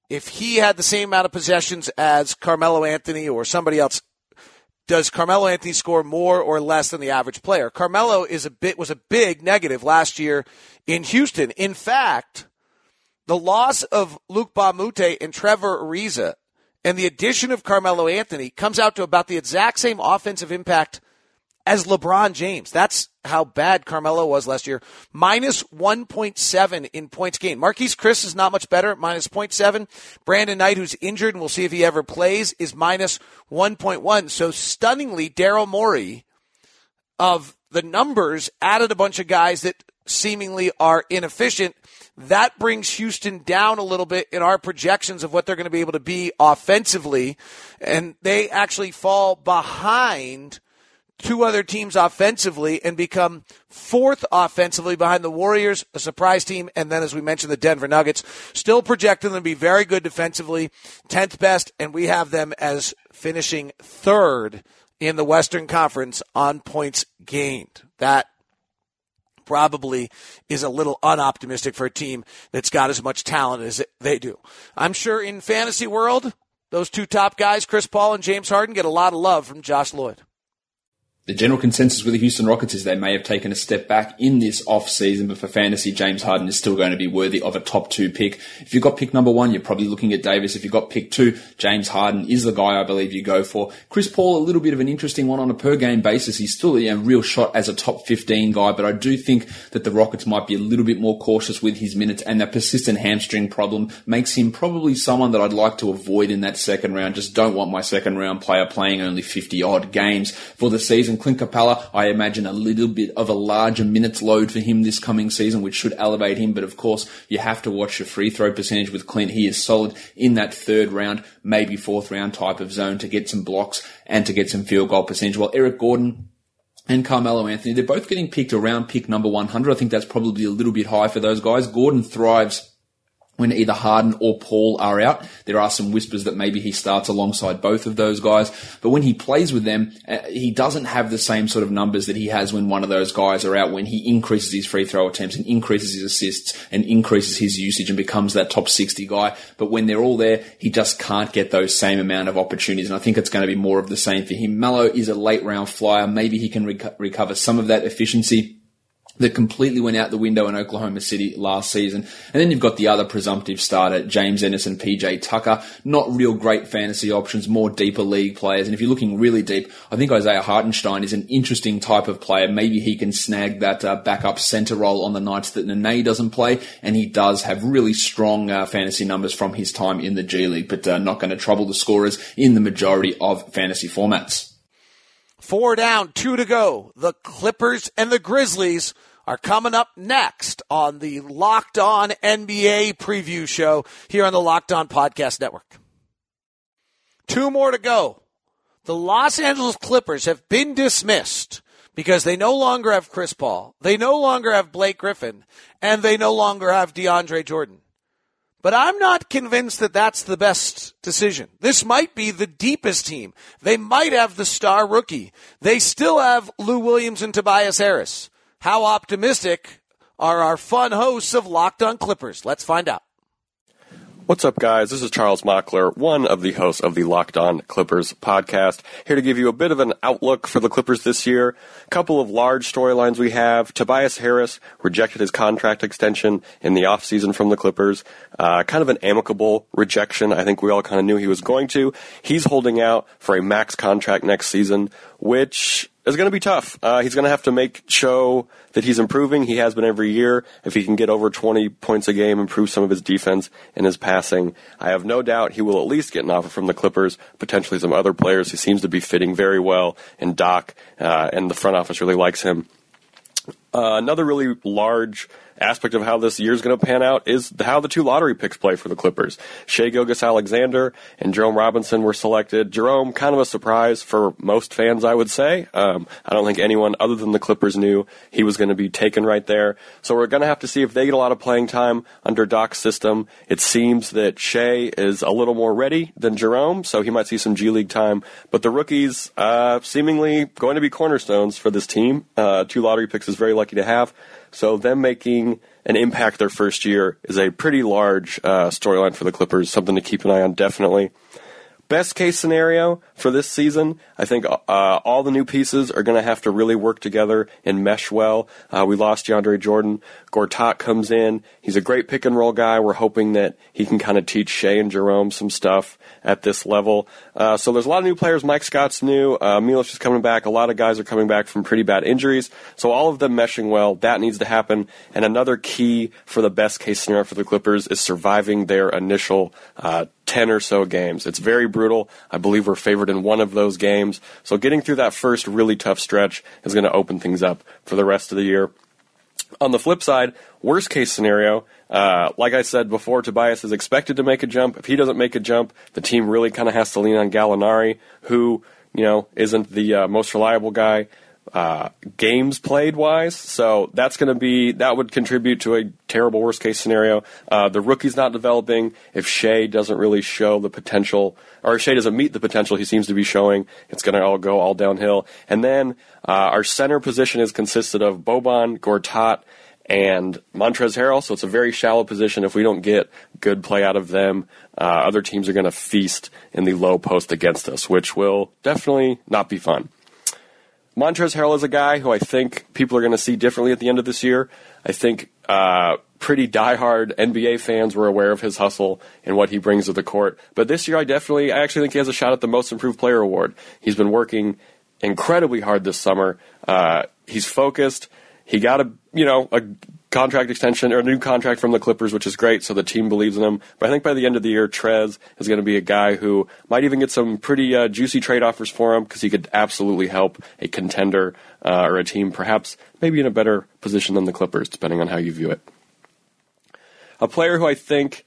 if he had the same amount of possessions as Carmelo Anthony or somebody else, does Carmelo Anthony score more or less than the average player? Carmelo is a bit was a big negative last year in Houston. In fact, the loss of Luke Moute and Trevor Ariza and the addition of Carmelo Anthony comes out to about the exact same offensive impact as LeBron James. That's how bad Carmelo was last year. Minus 1.7 in points gained. Marquese Chriss is not much better minus 0.7. Brandon Knight, who's injured and we'll see if he ever plays, is minus 1.1. So stunningly, Daryl Morey of the numbers added a bunch of guys that seemingly are inefficient that brings Houston down a little bit in our projections of what they're going to be able to be offensively. And they actually fall behind two other teams offensively and become fourth offensively behind the Warriors, a surprise team, and then as we mentioned, the Denver Nuggets. Still projecting them to be very good defensively, 10th best, and we have them as finishing third in the Western Conference on points gained. That probably is a little unoptimistic for a team that's got as much talent as they do. I'm sure in fantasy world, those two top guys, Chris Paul and James Harden, get a lot of love from Josh Lloyd the general consensus with the Houston Rockets is they may have taken a step back in this off season, but for fantasy, James Harden is still going to be worthy of a top two pick. If you've got pick number one, you're probably looking at Davis. If you've got pick two, James Harden is the guy I believe you go for. Chris Paul, a little bit of an interesting one on a per game basis. He's still a real shot as a top 15 guy, but I do think that the Rockets might be a little bit more cautious with his minutes and that persistent hamstring problem makes him probably someone that I'd like to avoid in that second round. Just don't want my second round player playing only 50 odd games for the season. Clint Capela, I imagine a little bit of a larger minutes load for him this coming season, which should elevate him. But of course, you have to watch your free throw percentage with Clint. He is solid in that third round, maybe fourth round type of zone to get some blocks and to get some field goal percentage. While Eric Gordon, and Carmelo Anthony, they're both getting picked around pick number 100. I think that's probably a little bit high for those guys. Gordon thrives when either Harden or Paul are out. There are some whispers that maybe he starts alongside both of those guys, but when he plays with them, uh, he doesn't have the same sort of numbers that he has when one of those guys are out, when he increases his free throw attempts and increases his assists and increases his usage and becomes that top 60 guy. But when they're all there, he just can't get those same amount of opportunities. And I think it's going to be more of the same for him. Melo is a late round flyer. Maybe he can rec- recover some of that efficiency that completely went out the window in Oklahoma City last season. And then you've got the other presumptive starter, James Ennis and PJ Tucker. Not real great fantasy options, more deeper league players. And if you're looking really deep, I think Isaiah Hartenstein is an interesting type of player. Maybe he can snag that uh, backup center role on the nights that Nene doesn't play. And he does have really strong uh, fantasy numbers from his time in the G League, but uh, not going to trouble the scorers in the majority of fantasy formats. Four down, two to go. The Clippers and the Grizzlies are coming up next on the Locked On NBA preview show here on the Locked On Podcast Network. Two more to go. The Los Angeles Clippers have been dismissed because they no longer have Chris Paul, they no longer have Blake Griffin, and they no longer have DeAndre Jordan. But I'm not convinced that that's the best decision. This might be the deepest team. They might have the star rookie. They still have Lou Williams and Tobias Harris. How optimistic are our fun hosts of Locked on Clippers? Let's find out. What's up, guys? This is Charles Mockler, one of the hosts of the Locked On Clippers podcast, here to give you a bit of an outlook for the Clippers this year. A couple of large storylines we have. Tobias Harris rejected his contract extension in the offseason from the Clippers. Uh, kind of an amicable rejection. I think we all kind of knew he was going to. He's holding out for a max contract next season, which is going to be tough. Uh, he's going to have to make show that he's improving. He has been every year. If he can get over 20 points a game, improve some of his defense and his passing, I have no doubt he will at least get an offer from the Clippers, potentially some other players. He seems to be fitting very well in Doc, uh, and the front office really likes him. Uh, another really large aspect of how this year is going to pan out is how the two lottery picks play for the Clippers. Shai Gilgeous-Alexander and Jerome Robinson were selected. Jerome, kind of a surprise for most fans, I would say. Um, I don't think anyone other than the Clippers knew he was going to be taken right there. So we're going to have to see if they get a lot of playing time under Doc's system. It seems that Shai is a little more ready than Jerome, so he might see some G League time. But the rookies, uh, seemingly going to be cornerstones for this team. Uh, two lottery picks is very lucky to have. So them making an impact their first year is a pretty large uh, storyline for the Clippers. Something to keep an eye on, definitely. Best case scenario for this season, I think uh, all the new pieces are going to have to really work together and mesh well. Uh, we lost DeAndre Jordan. Gortat comes in. He's a great pick and roll guy. We're hoping that he can kind of teach Shai and Jerome some stuff at this level. Uh, so there's a lot of new players. Mike Scott's new. Uh, Milos is coming back. A lot of guys are coming back from pretty bad injuries. So all of them meshing well. That needs to happen. And another key for the best case scenario for the Clippers is surviving their initial uh, 10 or so games. It's very brutal. I believe we're favored in one of those games. So getting through that first really tough stretch is going to open things up for the rest of the year. On the flip side, worst case scenario, uh, like I said before, Tobias is expected to make a jump. If he doesn't make a jump, the team really kind of has to lean on Gallinari, who, you know, isn't the uh, most reliable guy uh, games played wise. So that's going to be that would contribute to a terrible worst case scenario. Uh, the rookie's not developing. If Shai doesn't really show the potential, or if Shai doesn't meet the potential he seems to be showing, it's going to all go all downhill. And then uh, our center position is consisted of Boban, Gortat, and Montrezl Harrell. So it's a very shallow position. If we don't get good play out of them, uh, other teams are going to feast in the low post against us, which will definitely not be fun. Montrezl Harrell is a guy who I think people are going to see differently at the end of this year. I think uh, pretty diehard NBA fans were aware of his hustle and what he brings to the court. But this year, I definitely, I actually think he has a shot at the Most Improved Player award. He's been working incredibly hard this summer. Uh, he's focused. He got a, you know, a contract extension or a new contract from the Clippers, which is great. So the team believes in him. But I think by the end of the year, Trez is going to be a guy who might even get some pretty uh, juicy trade offers for him because he could absolutely help a contender uh, or a team, perhaps maybe in a better position than the Clippers, depending on how you view it. A player who I think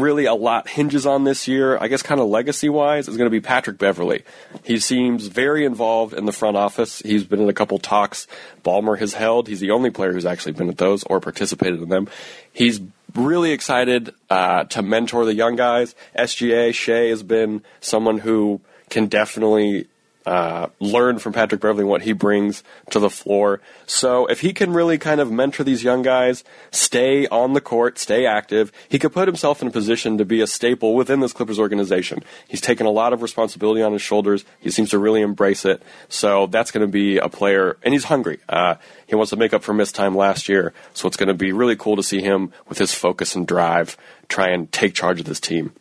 really a lot hinges on this year, I guess kind of legacy wise, is going to be Patrick Beverley. He seems very involved in the front office. He's been in a couple talks Ballmer has held. He's the only player who's actually been at those or participated in them. He's really excited uh, to mentor the young guys. SGA, Shai has been someone who can definitely uh, learn from Patrick Beverley what he brings to the floor. So if he can really kind of mentor these young guys, stay on the court, stay active, he could put himself in a position to be a staple within this Clippers organization. He's taken a lot of responsibility on his shoulders. He seems to really embrace it. So that's going to be a player, and he's hungry. Uh, he wants to make up for missed time last year. So it's going to be really cool to see him with his focus and drive try and take charge of this team.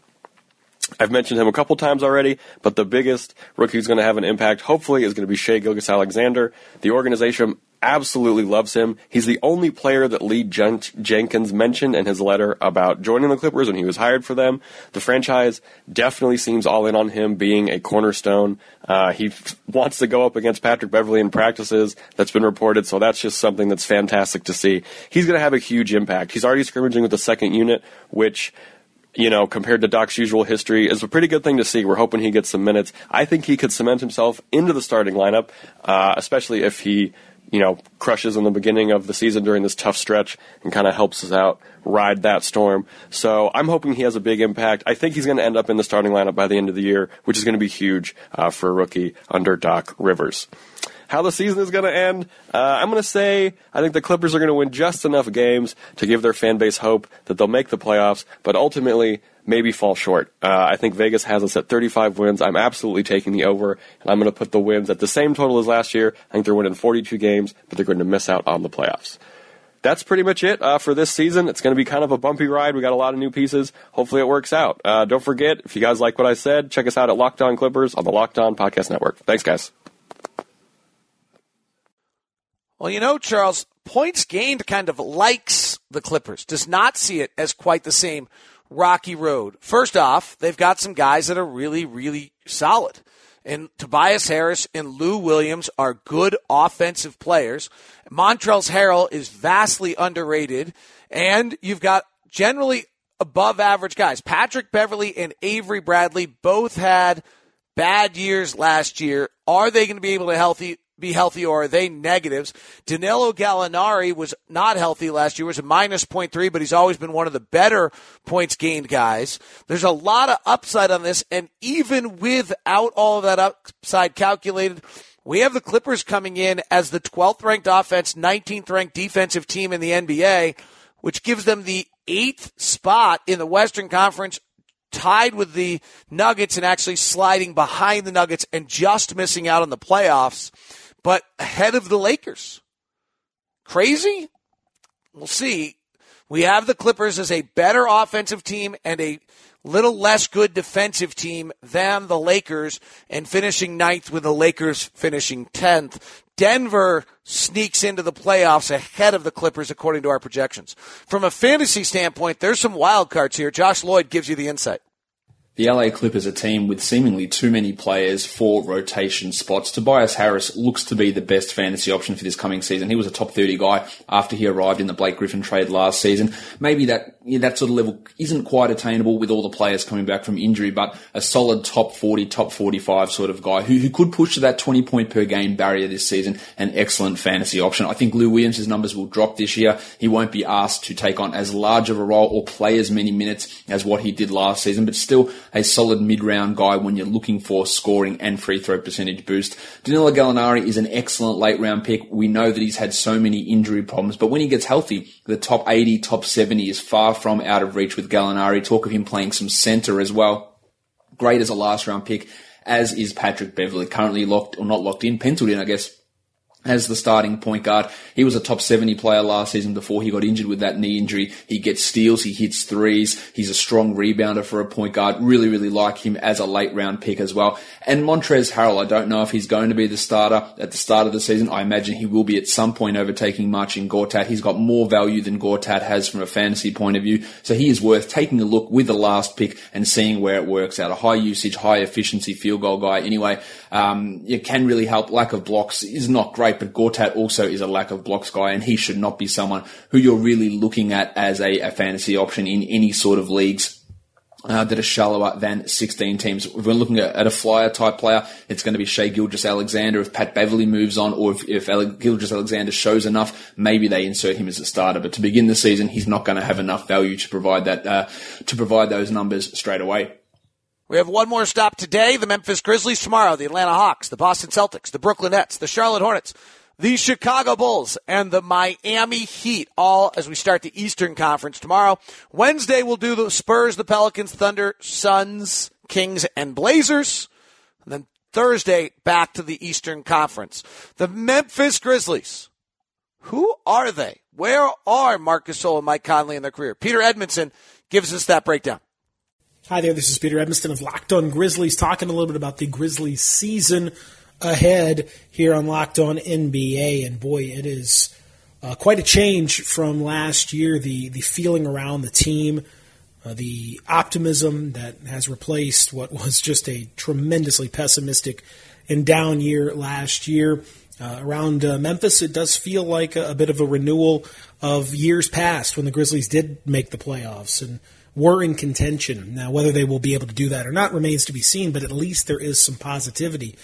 I've mentioned him a couple times already, but the biggest rookie who's going to have an impact, hopefully, is going to be Shai Gilgeous-Alexander. The organization absolutely loves him. He's the only player that Lee Jen- Jenkins mentioned in his letter about joining the Clippers when he was hired for them. The franchise definitely seems all in on him being a cornerstone. Uh, he f- wants to go up against Patrick Beverley in practices. That's been reported, so that's just something that's fantastic to see. He's going to have a huge impact. He's already scrimmaging with the second unit, which you know, compared to Doc's usual history, is a pretty good thing to see. We're hoping he gets some minutes. I think he could cement himself into the starting lineup, uh, especially if he, you know, crushes in the beginning of the season during this tough stretch and kind of helps us out ride that storm. So I'm hoping he has a big impact. I think he's going to end up in the starting lineup by the end of the year, which is going to be huge uh, for a rookie under Doc Rivers. How the season is going to end, uh, I'm going to say I think the Clippers are going to win just enough games to give their fan base hope that they'll make the playoffs, but ultimately maybe fall short. Uh, I think Vegas has us at 35 wins. I'm absolutely taking the over, and I'm going to put the wins at the same total as last year. I think they're winning 42 games, but they're going to miss out on the playoffs that's pretty much it uh, for this season. It's going to be kind of a bumpy ride. We got a lot of new pieces. Hopefully, it works out. Uh, don't forget, if you guys like what I said, check us out at Locked On Clippers on the Locked On Podcast Network. Thanks, guys. Well, you know, Charles, points gained kind of likes the Clippers, does not see it as quite the same rocky road. First off, they've got some guys that are really, really solid. And Tobias Harris and Lou Williams are good offensive players. Montrezl Harrell is vastly underrated. And you've got generally above average guys. Patrick Beverley and Avery Bradley both had bad years last year. Are they going to be able to healthy be healthy or are they negatives? Danilo Gallinari was not healthy last year, was a minus 0.3, but he's always been one of the better points gained guys. There's a lot of upside on this, and even without all of that upside calculated, we have the Clippers coming in as the 12th ranked offense, 19th ranked defensive team in the NBA, which gives them the eighth spot in the Western Conference tied with the Nuggets and actually sliding behind the Nuggets and just missing out on the playoffs but ahead of the Lakers. Crazy? We'll see. We have the Clippers as a better offensive team and a little less good defensive team than the Lakers and finishing ninth with the Lakers finishing 10th. Denver sneaks into the playoffs ahead of the Clippers according to our projections. From a fantasy standpoint, there's some wild cards here. Josh Lloyd gives you the insight the LA Clippers a team with seemingly too many players for rotation spots. Tobias Harris looks to be the best fantasy option for this coming season. He was a top 30 guy after he arrived in the Blake Griffin trade last season. Maybe that, yeah, that sort of level isn't quite attainable with all the players coming back from injury, but a solid top 40, top 45 sort of guy who, who could push to that 20 point per game barrier this season. An excellent fantasy option. I think Lou Williams' numbers will drop this year. He won't be asked to take on as large of a role or play as many minutes as what he did last season, but still a solid mid-round guy when you're looking for scoring and free throw percentage boost. Danilo Gallinari is an excellent late round pick. We know that he's had so many injury problems, but when he gets healthy, the top 80, top 70 is far from out of reach with Gallinari. Talk of him playing some center as well. Great as a last round pick, as is Patrick Beverley, currently locked or not locked in, penciled in, I guess, as the starting point guard. He was a top 70 player last season before he got injured with that knee injury. He gets steals, he hits threes, he's a strong rebounder for a point guard. Really, really like him as a late round pick as well. And Montrezl Harrell, I don't know if he's going to be the starter at the start of the season. I imagine he will be at some point overtaking Marcin Gortat. He's got more value than Gortat has from a fantasy point of view. So he is worth taking a look with the last pick and seeing where it works out. A high usage, high efficiency field goal guy. Anyway, um, it can really help. Lack of blocks is not great but Gortat also is a lack of blocks guy, and he should not be someone who you're really looking at as a, a fantasy option in any sort of leagues. Uh, that are shallower than 16 teams. If we're looking at, at a flyer type player, it's going to be Shai Gilgeous-Alexander. If Pat Beverley moves on, or if, if Gilgeous-Alexander shows enough, maybe they insert him as a starter. But to begin the season, he's not going to have enough value to provide that uh, to provide those numbers straight away. We have one more stop today. The Memphis Grizzlies tomorrow, the Atlanta Hawks, the Boston Celtics, the Brooklyn Nets, the Charlotte Hornets, the Chicago Bulls and the Miami Heat, all as we start the Eastern Conference tomorrow. Wednesday, we'll do the Spurs, the Pelicans, Thunder, Suns, Kings, and Blazers. And then Thursday, back to the Eastern Conference. The Memphis Grizzlies. Who are they? Where are Marc Gasol and Mike Conley in their career? Peter Edmondson gives us that breakdown. Hi there, this is Peter Edmondson of Locked On Grizzlies, talking a little bit about the Grizzlies season ahead here on Locked On NBA, and boy, it is uh, quite a change from last year. The the feeling around the team, uh, the optimism that has replaced what was just a tremendously pessimistic and down year last year. Uh, around uh, Memphis, it does feel like a, a, bit of a renewal of years past when the Grizzlies did make the playoffs and were in contention. Now, whether they will be able to do that or not remains to be seen, but at least there is some positivity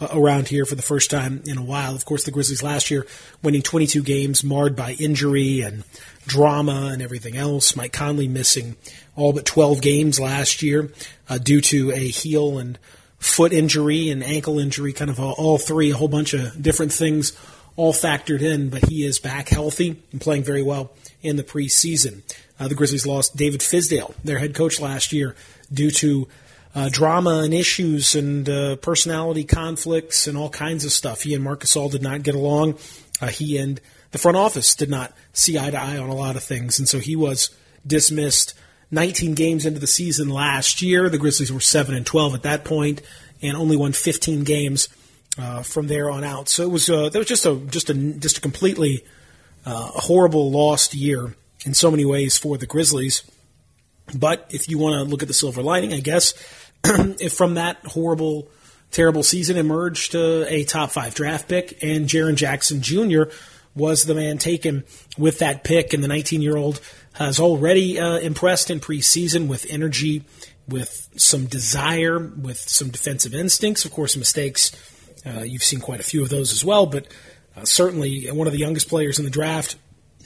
uh, around here for the first time in a while. Of course, the Grizzlies last year winning 22 games, marred by injury and drama and everything else. Mike Conley missing all but 12 games last year uh, due to a heel and foot injury and ankle injury, kind of all, all three, a whole bunch of different things all factored in, but he is back healthy and playing very well in the preseason. Uh, the Grizzlies lost David Fizdale, their head coach last year, due to uh, drama and issues and uh, personality conflicts and all kinds of stuff. He and Marc Gasol did not get along. Uh, he and the front office did not see eye to eye on a lot of things, and so he was dismissed. 19 games into the season last year, the Grizzlies were seven and 12 at that point, and only won 15 games uh, from there on out. So it was uh, that was just a just a just a completely horrible lost year in so many ways for the Grizzlies. But if you want to look at the silver lining, I guess if from that horrible, terrible season emerged uh, a top five draft pick, and Jaren Jackson Jr. was the man taken with that pick, and the 19 year old has already uh, impressed in preseason with energy, with some desire, with some defensive instincts. Of course, mistakes. Uh, you've seen quite a few of those as well, but uh, certainly one of the youngest players in the draft,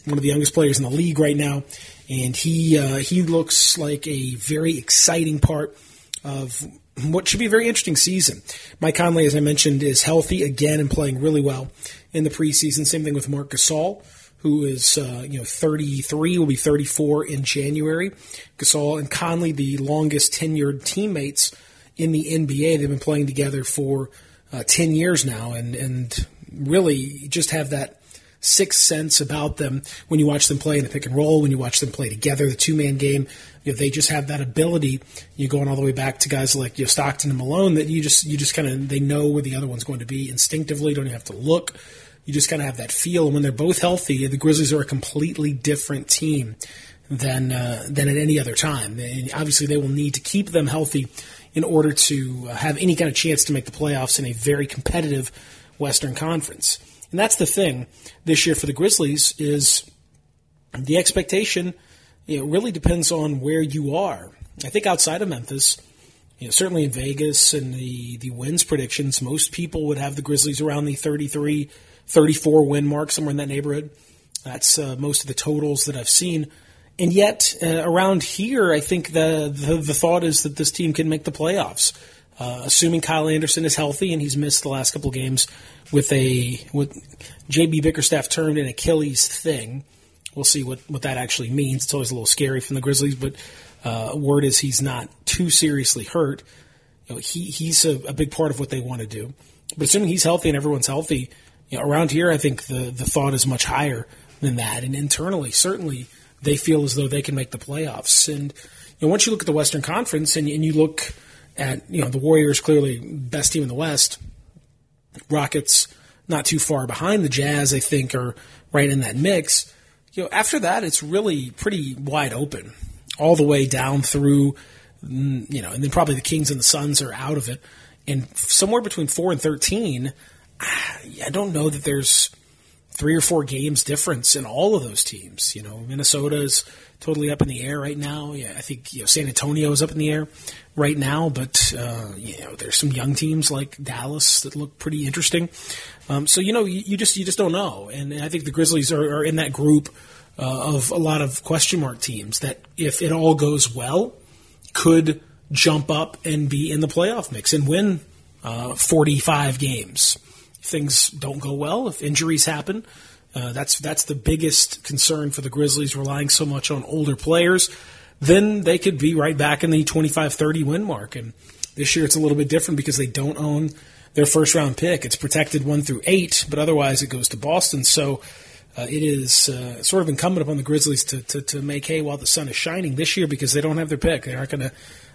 one of the youngest players in the league right now, and he uh, he looks like a very exciting part of what should be a very interesting season. Mike Conley, as I mentioned, is healthy again and playing really well in the preseason. Same thing with Marc Gasol, who is uh, you know 33, will be 34 in January. Gasol and Conley, the longest tenured teammates in the NBA. They've been playing together for uh, 10 years now, and and really just have that sixth sense about them when you watch them play in the pick and roll, when you watch them play together, the two man game. You know, they just have that ability. You're going all the way back to guys like you know, Stockton and Malone that you just you just kind of they know where the other one's going to be instinctively. Don't even have to look. You just kind of have that feel. And when they're both healthy, the Grizzlies are a completely different team than uh, than at any other time. And obviously, they will need to keep them healthy in order to have any kind of chance to make the playoffs in a very competitive Western Conference. And that's the thing this year for the Grizzlies is the expectation. It really depends on where you are. I think outside of Memphis, you know, certainly in Vegas and the, the wins predictions, most people would have the Grizzlies around the 33, 34 win mark, somewhere in that neighborhood. That's uh, most of the totals that I've seen. And yet, uh, around here, I think the, the, the thought is that this team can make the playoffs, uh, assuming Kyle Anderson is healthy and he's missed the last couple games with a what JB Bickerstaff termed an Achilles thing. We'll see what, what that actually means. It's always a little scary from the Grizzlies, but uh, word is he's not too seriously hurt. You know, he he's a, a, big part of what they want to do. But assuming he's healthy and everyone's healthy, you know, around here, I think the the thought is much higher than that. And internally, certainly, they feel as though they can make the playoffs. And you know, once you look at the Western Conference and, and you look at you know the Warriors, clearly best team in the West. Rockets not too far behind. The Jazz, I think, are right in that mix. You know, after that, it's really pretty wide open, all the way down through, mm, you know, and then probably the Kings and the Suns are out of it, and somewhere between four and thirteen, I don't know that there's three or four games difference in all of those teams. You know, Minnesota is totally up in the air right now. Yeah, I think you know San Antonio is up in the air right now, but uh, you know there's some young teams like Dallas that look pretty interesting. Um, so you know you, you, just you just don't know, and I think the Grizzlies are, are in that group uh, of a lot of question mark teams that if it all goes well, could jump up and be in the playoff mix and win uh, 45 games. Things don't go well, if injuries happen. Uh, that's that's the biggest concern for the Grizzlies, relying so much on older players then they could be right back in the 25 30 win mark. And this year it's a little bit different because they don't own their first round pick. It's protected one through eight, but otherwise it goes to Boston. So uh, it is uh, sort of incumbent upon the Grizzlies to, to, to, make hay while the sun is shining this year because they don't have their pick. They aren't going to,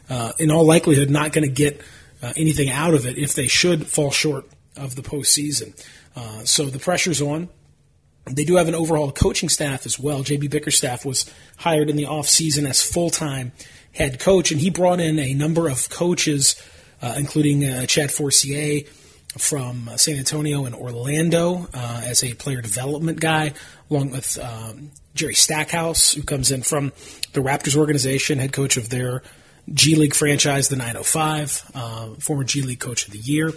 uh, in all likelihood, not going to get uh, anything out of it if they should fall short of the postseason. Uh, so the pressure's on. They do have an overhauled coaching staff as well. JB Bickerstaff was hired in the offseason as full time head coach, and he brought in a number of coaches, uh, including uh, Chad Forcier, from San Antonio and Orlando uh, as a player development guy, along with um, Jerry Stackhouse, who comes in from the Raptors organization, head coach of their G League franchise, the 905, uh, former G League Coach of the Year.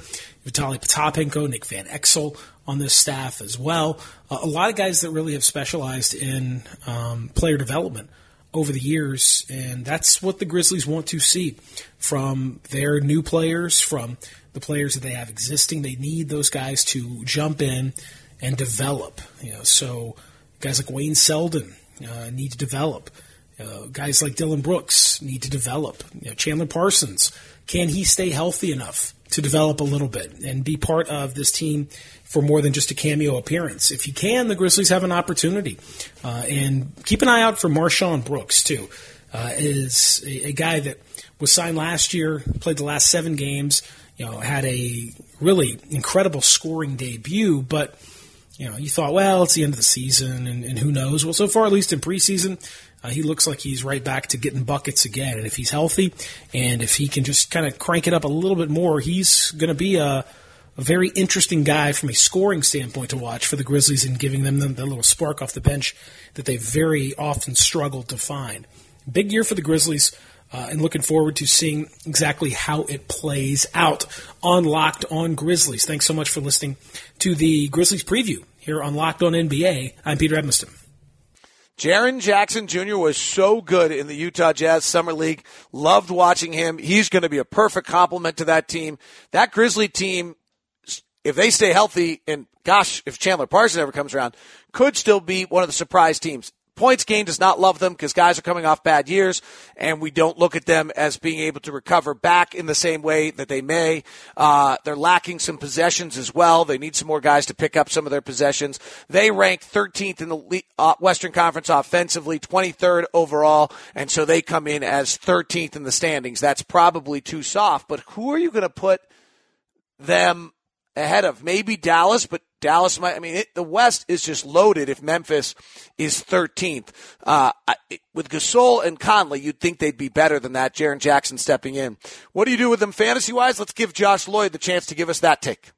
Vitaly Potapenko, Nick Van Exel on this staff as well. Uh, a lot of guys that really have specialized in um, player development over the years, and that's what the Grizzlies want to see from their new players, from the players that they have existing. They need those guys to jump in and develop. You know, so guys like Wayne Selden uh, need to develop. Uh, guys like Dillon Brooks need to develop. You know, Chandler Parsons, can he stay healthy enough to develop a little bit and be part of this team for more than just a cameo appearance? If you can, the Grizzlies have an opportunity. Uh, and keep an eye out for MarShon Brooks, too. Uh, is a, a guy that was signed last year, played the last seven games, you know, had a really incredible scoring debut, but you know, you thought, well, it's the end of the season, and, and who knows? Well, so far, at least in preseason, uh, he looks like he's right back to getting buckets again. And if he's healthy, and if he can just kind of crank it up a little bit more, he's going to be a, a, very interesting guy from a scoring standpoint to watch for the Grizzlies and giving them the, the little spark off the bench that they very often struggled to find. Big year for the Grizzlies. Uh, and looking forward to seeing exactly how it plays out on Locked On Grizzlies. Thanks so much for listening to the Grizzlies preview here on Locked On NBA. I'm Peter Edmiston. Jaren Jackson Jr. was so good in the Utah Jazz Summer League. Loved watching him. He's going to be a perfect complement to that team. That Grizzly team, if they stay healthy, and gosh, if Chandler Parsons ever comes around, could still be one of the surprise teams points gained does not love them because guys are coming off bad years, and we don't look at them as being able to recover back in the same way that they may. Uh, they're lacking some possessions as well. They need some more guys to pick up some of their possessions. They rank 13th in the uh, Western Conference offensively, 23rd overall, and so they come in as 13th in the standings. That's probably too soft, but who are you going to put them ahead of? Maybe Dallas, but Dallas might. I mean, it, the West is just loaded. If Memphis is 13th, uh, with Gasol and Conley, you'd think they'd be better than that. Jaren Jackson stepping in. What do you do with them fantasy wise? Let's give Josh Lloyd the chance to give us that take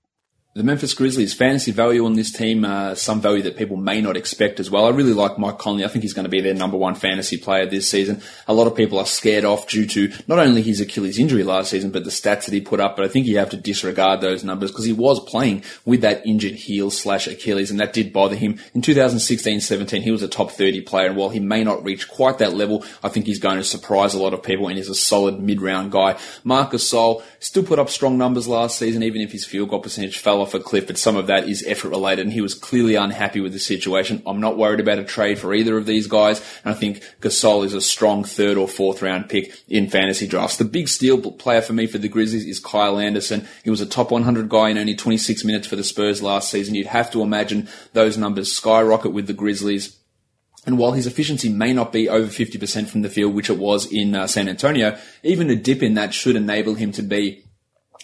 the Memphis Grizzlies fantasy value on this team, uh, some value that people may not expect as well. I really like Mike Conley. I think he's going to be their number one fantasy player this season. A lot of people are scared off due to not only his Achilles injury last season, but the stats that he put up. But I think you have to disregard those numbers because he was playing with that injured heel slash Achilles, and that did bother him. In 2016-17, he was a top 30 player, and while he may not reach quite that level, I think he's going to surprise a lot of people, and he's a solid mid-round guy. Marc Gasol still put up strong numbers last season, even if his field goal percentage fell off a cliff, but some of that is effort related and he was clearly unhappy with the situation. I'm not worried about a trade for either of these guys. And I think Gasol is a strong third or fourth round pick in fantasy drafts. The big steal player for me for the Grizzlies is Kyle Anderson. He was a top 100 guy in only 26 minutes for the Spurs last season. You'd have to imagine those numbers skyrocket with the Grizzlies. And while his efficiency may not be over 50% from the field, which it was in uh, San Antonio, even a dip in that should enable him to be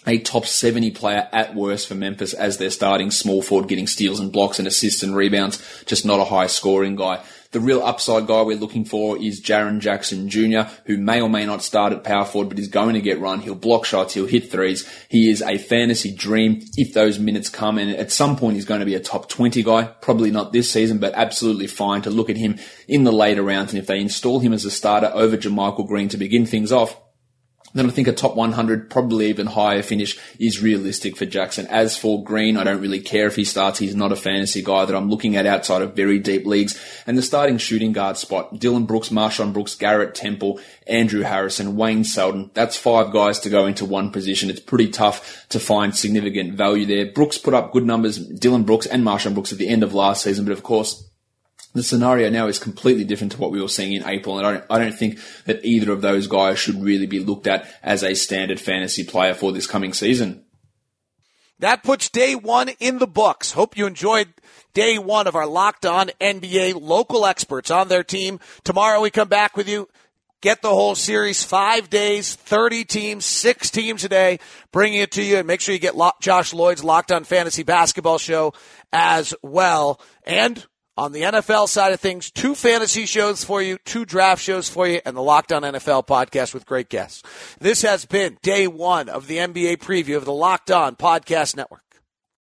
a top 70 player at worst for Memphis as their starting small forward getting steals and blocks and assists and rebounds, just not a high scoring guy. The real upside guy we're looking for is Jaren Jackson Jr., who may or may not start at power forward, but is going to get run. He'll block shots. He'll hit threes. He is a fantasy dream if those minutes come. And at some point, he's going to be a top 20 guy. Probably not this season, but absolutely fine to look at him in the later rounds. And if they install him as a starter over JaMychal Green to begin things off, then I think a top 100, probably even higher finish is realistic for Jackson. As for Green, I don't really care if he starts. He's not a fantasy guy that I'm looking at outside of very deep leagues. And the starting shooting guard spot, Dillon Brooks, MarShon Brooks, Garrett Temple, Andrew Harrison, Wayne Selden. That's five guys to go into one position. It's pretty tough to find significant value there. Brooks put up good numbers, Dillon Brooks and MarShon Brooks at the end of last season, but of course, the scenario now is completely different to what we were seeing in April, and I don't, I don't think that either of those guys should really be looked at as a standard fantasy player for this coming season. That puts day one in the books. Hope you enjoyed day one of our Locked On NBA local experts on their team. Tomorrow we come back with you. Get the whole series, five days, 30 teams, six teams a day, bringing it to you. And make sure you get Josh Lloyd's Locked On Fantasy Basketball Show as well. And on the NFL side of things, two fantasy shows for you, two draft shows for you, and the Locked On NFL podcast with great guests. This has been day one of the NBA preview of the Locked On Podcast Network.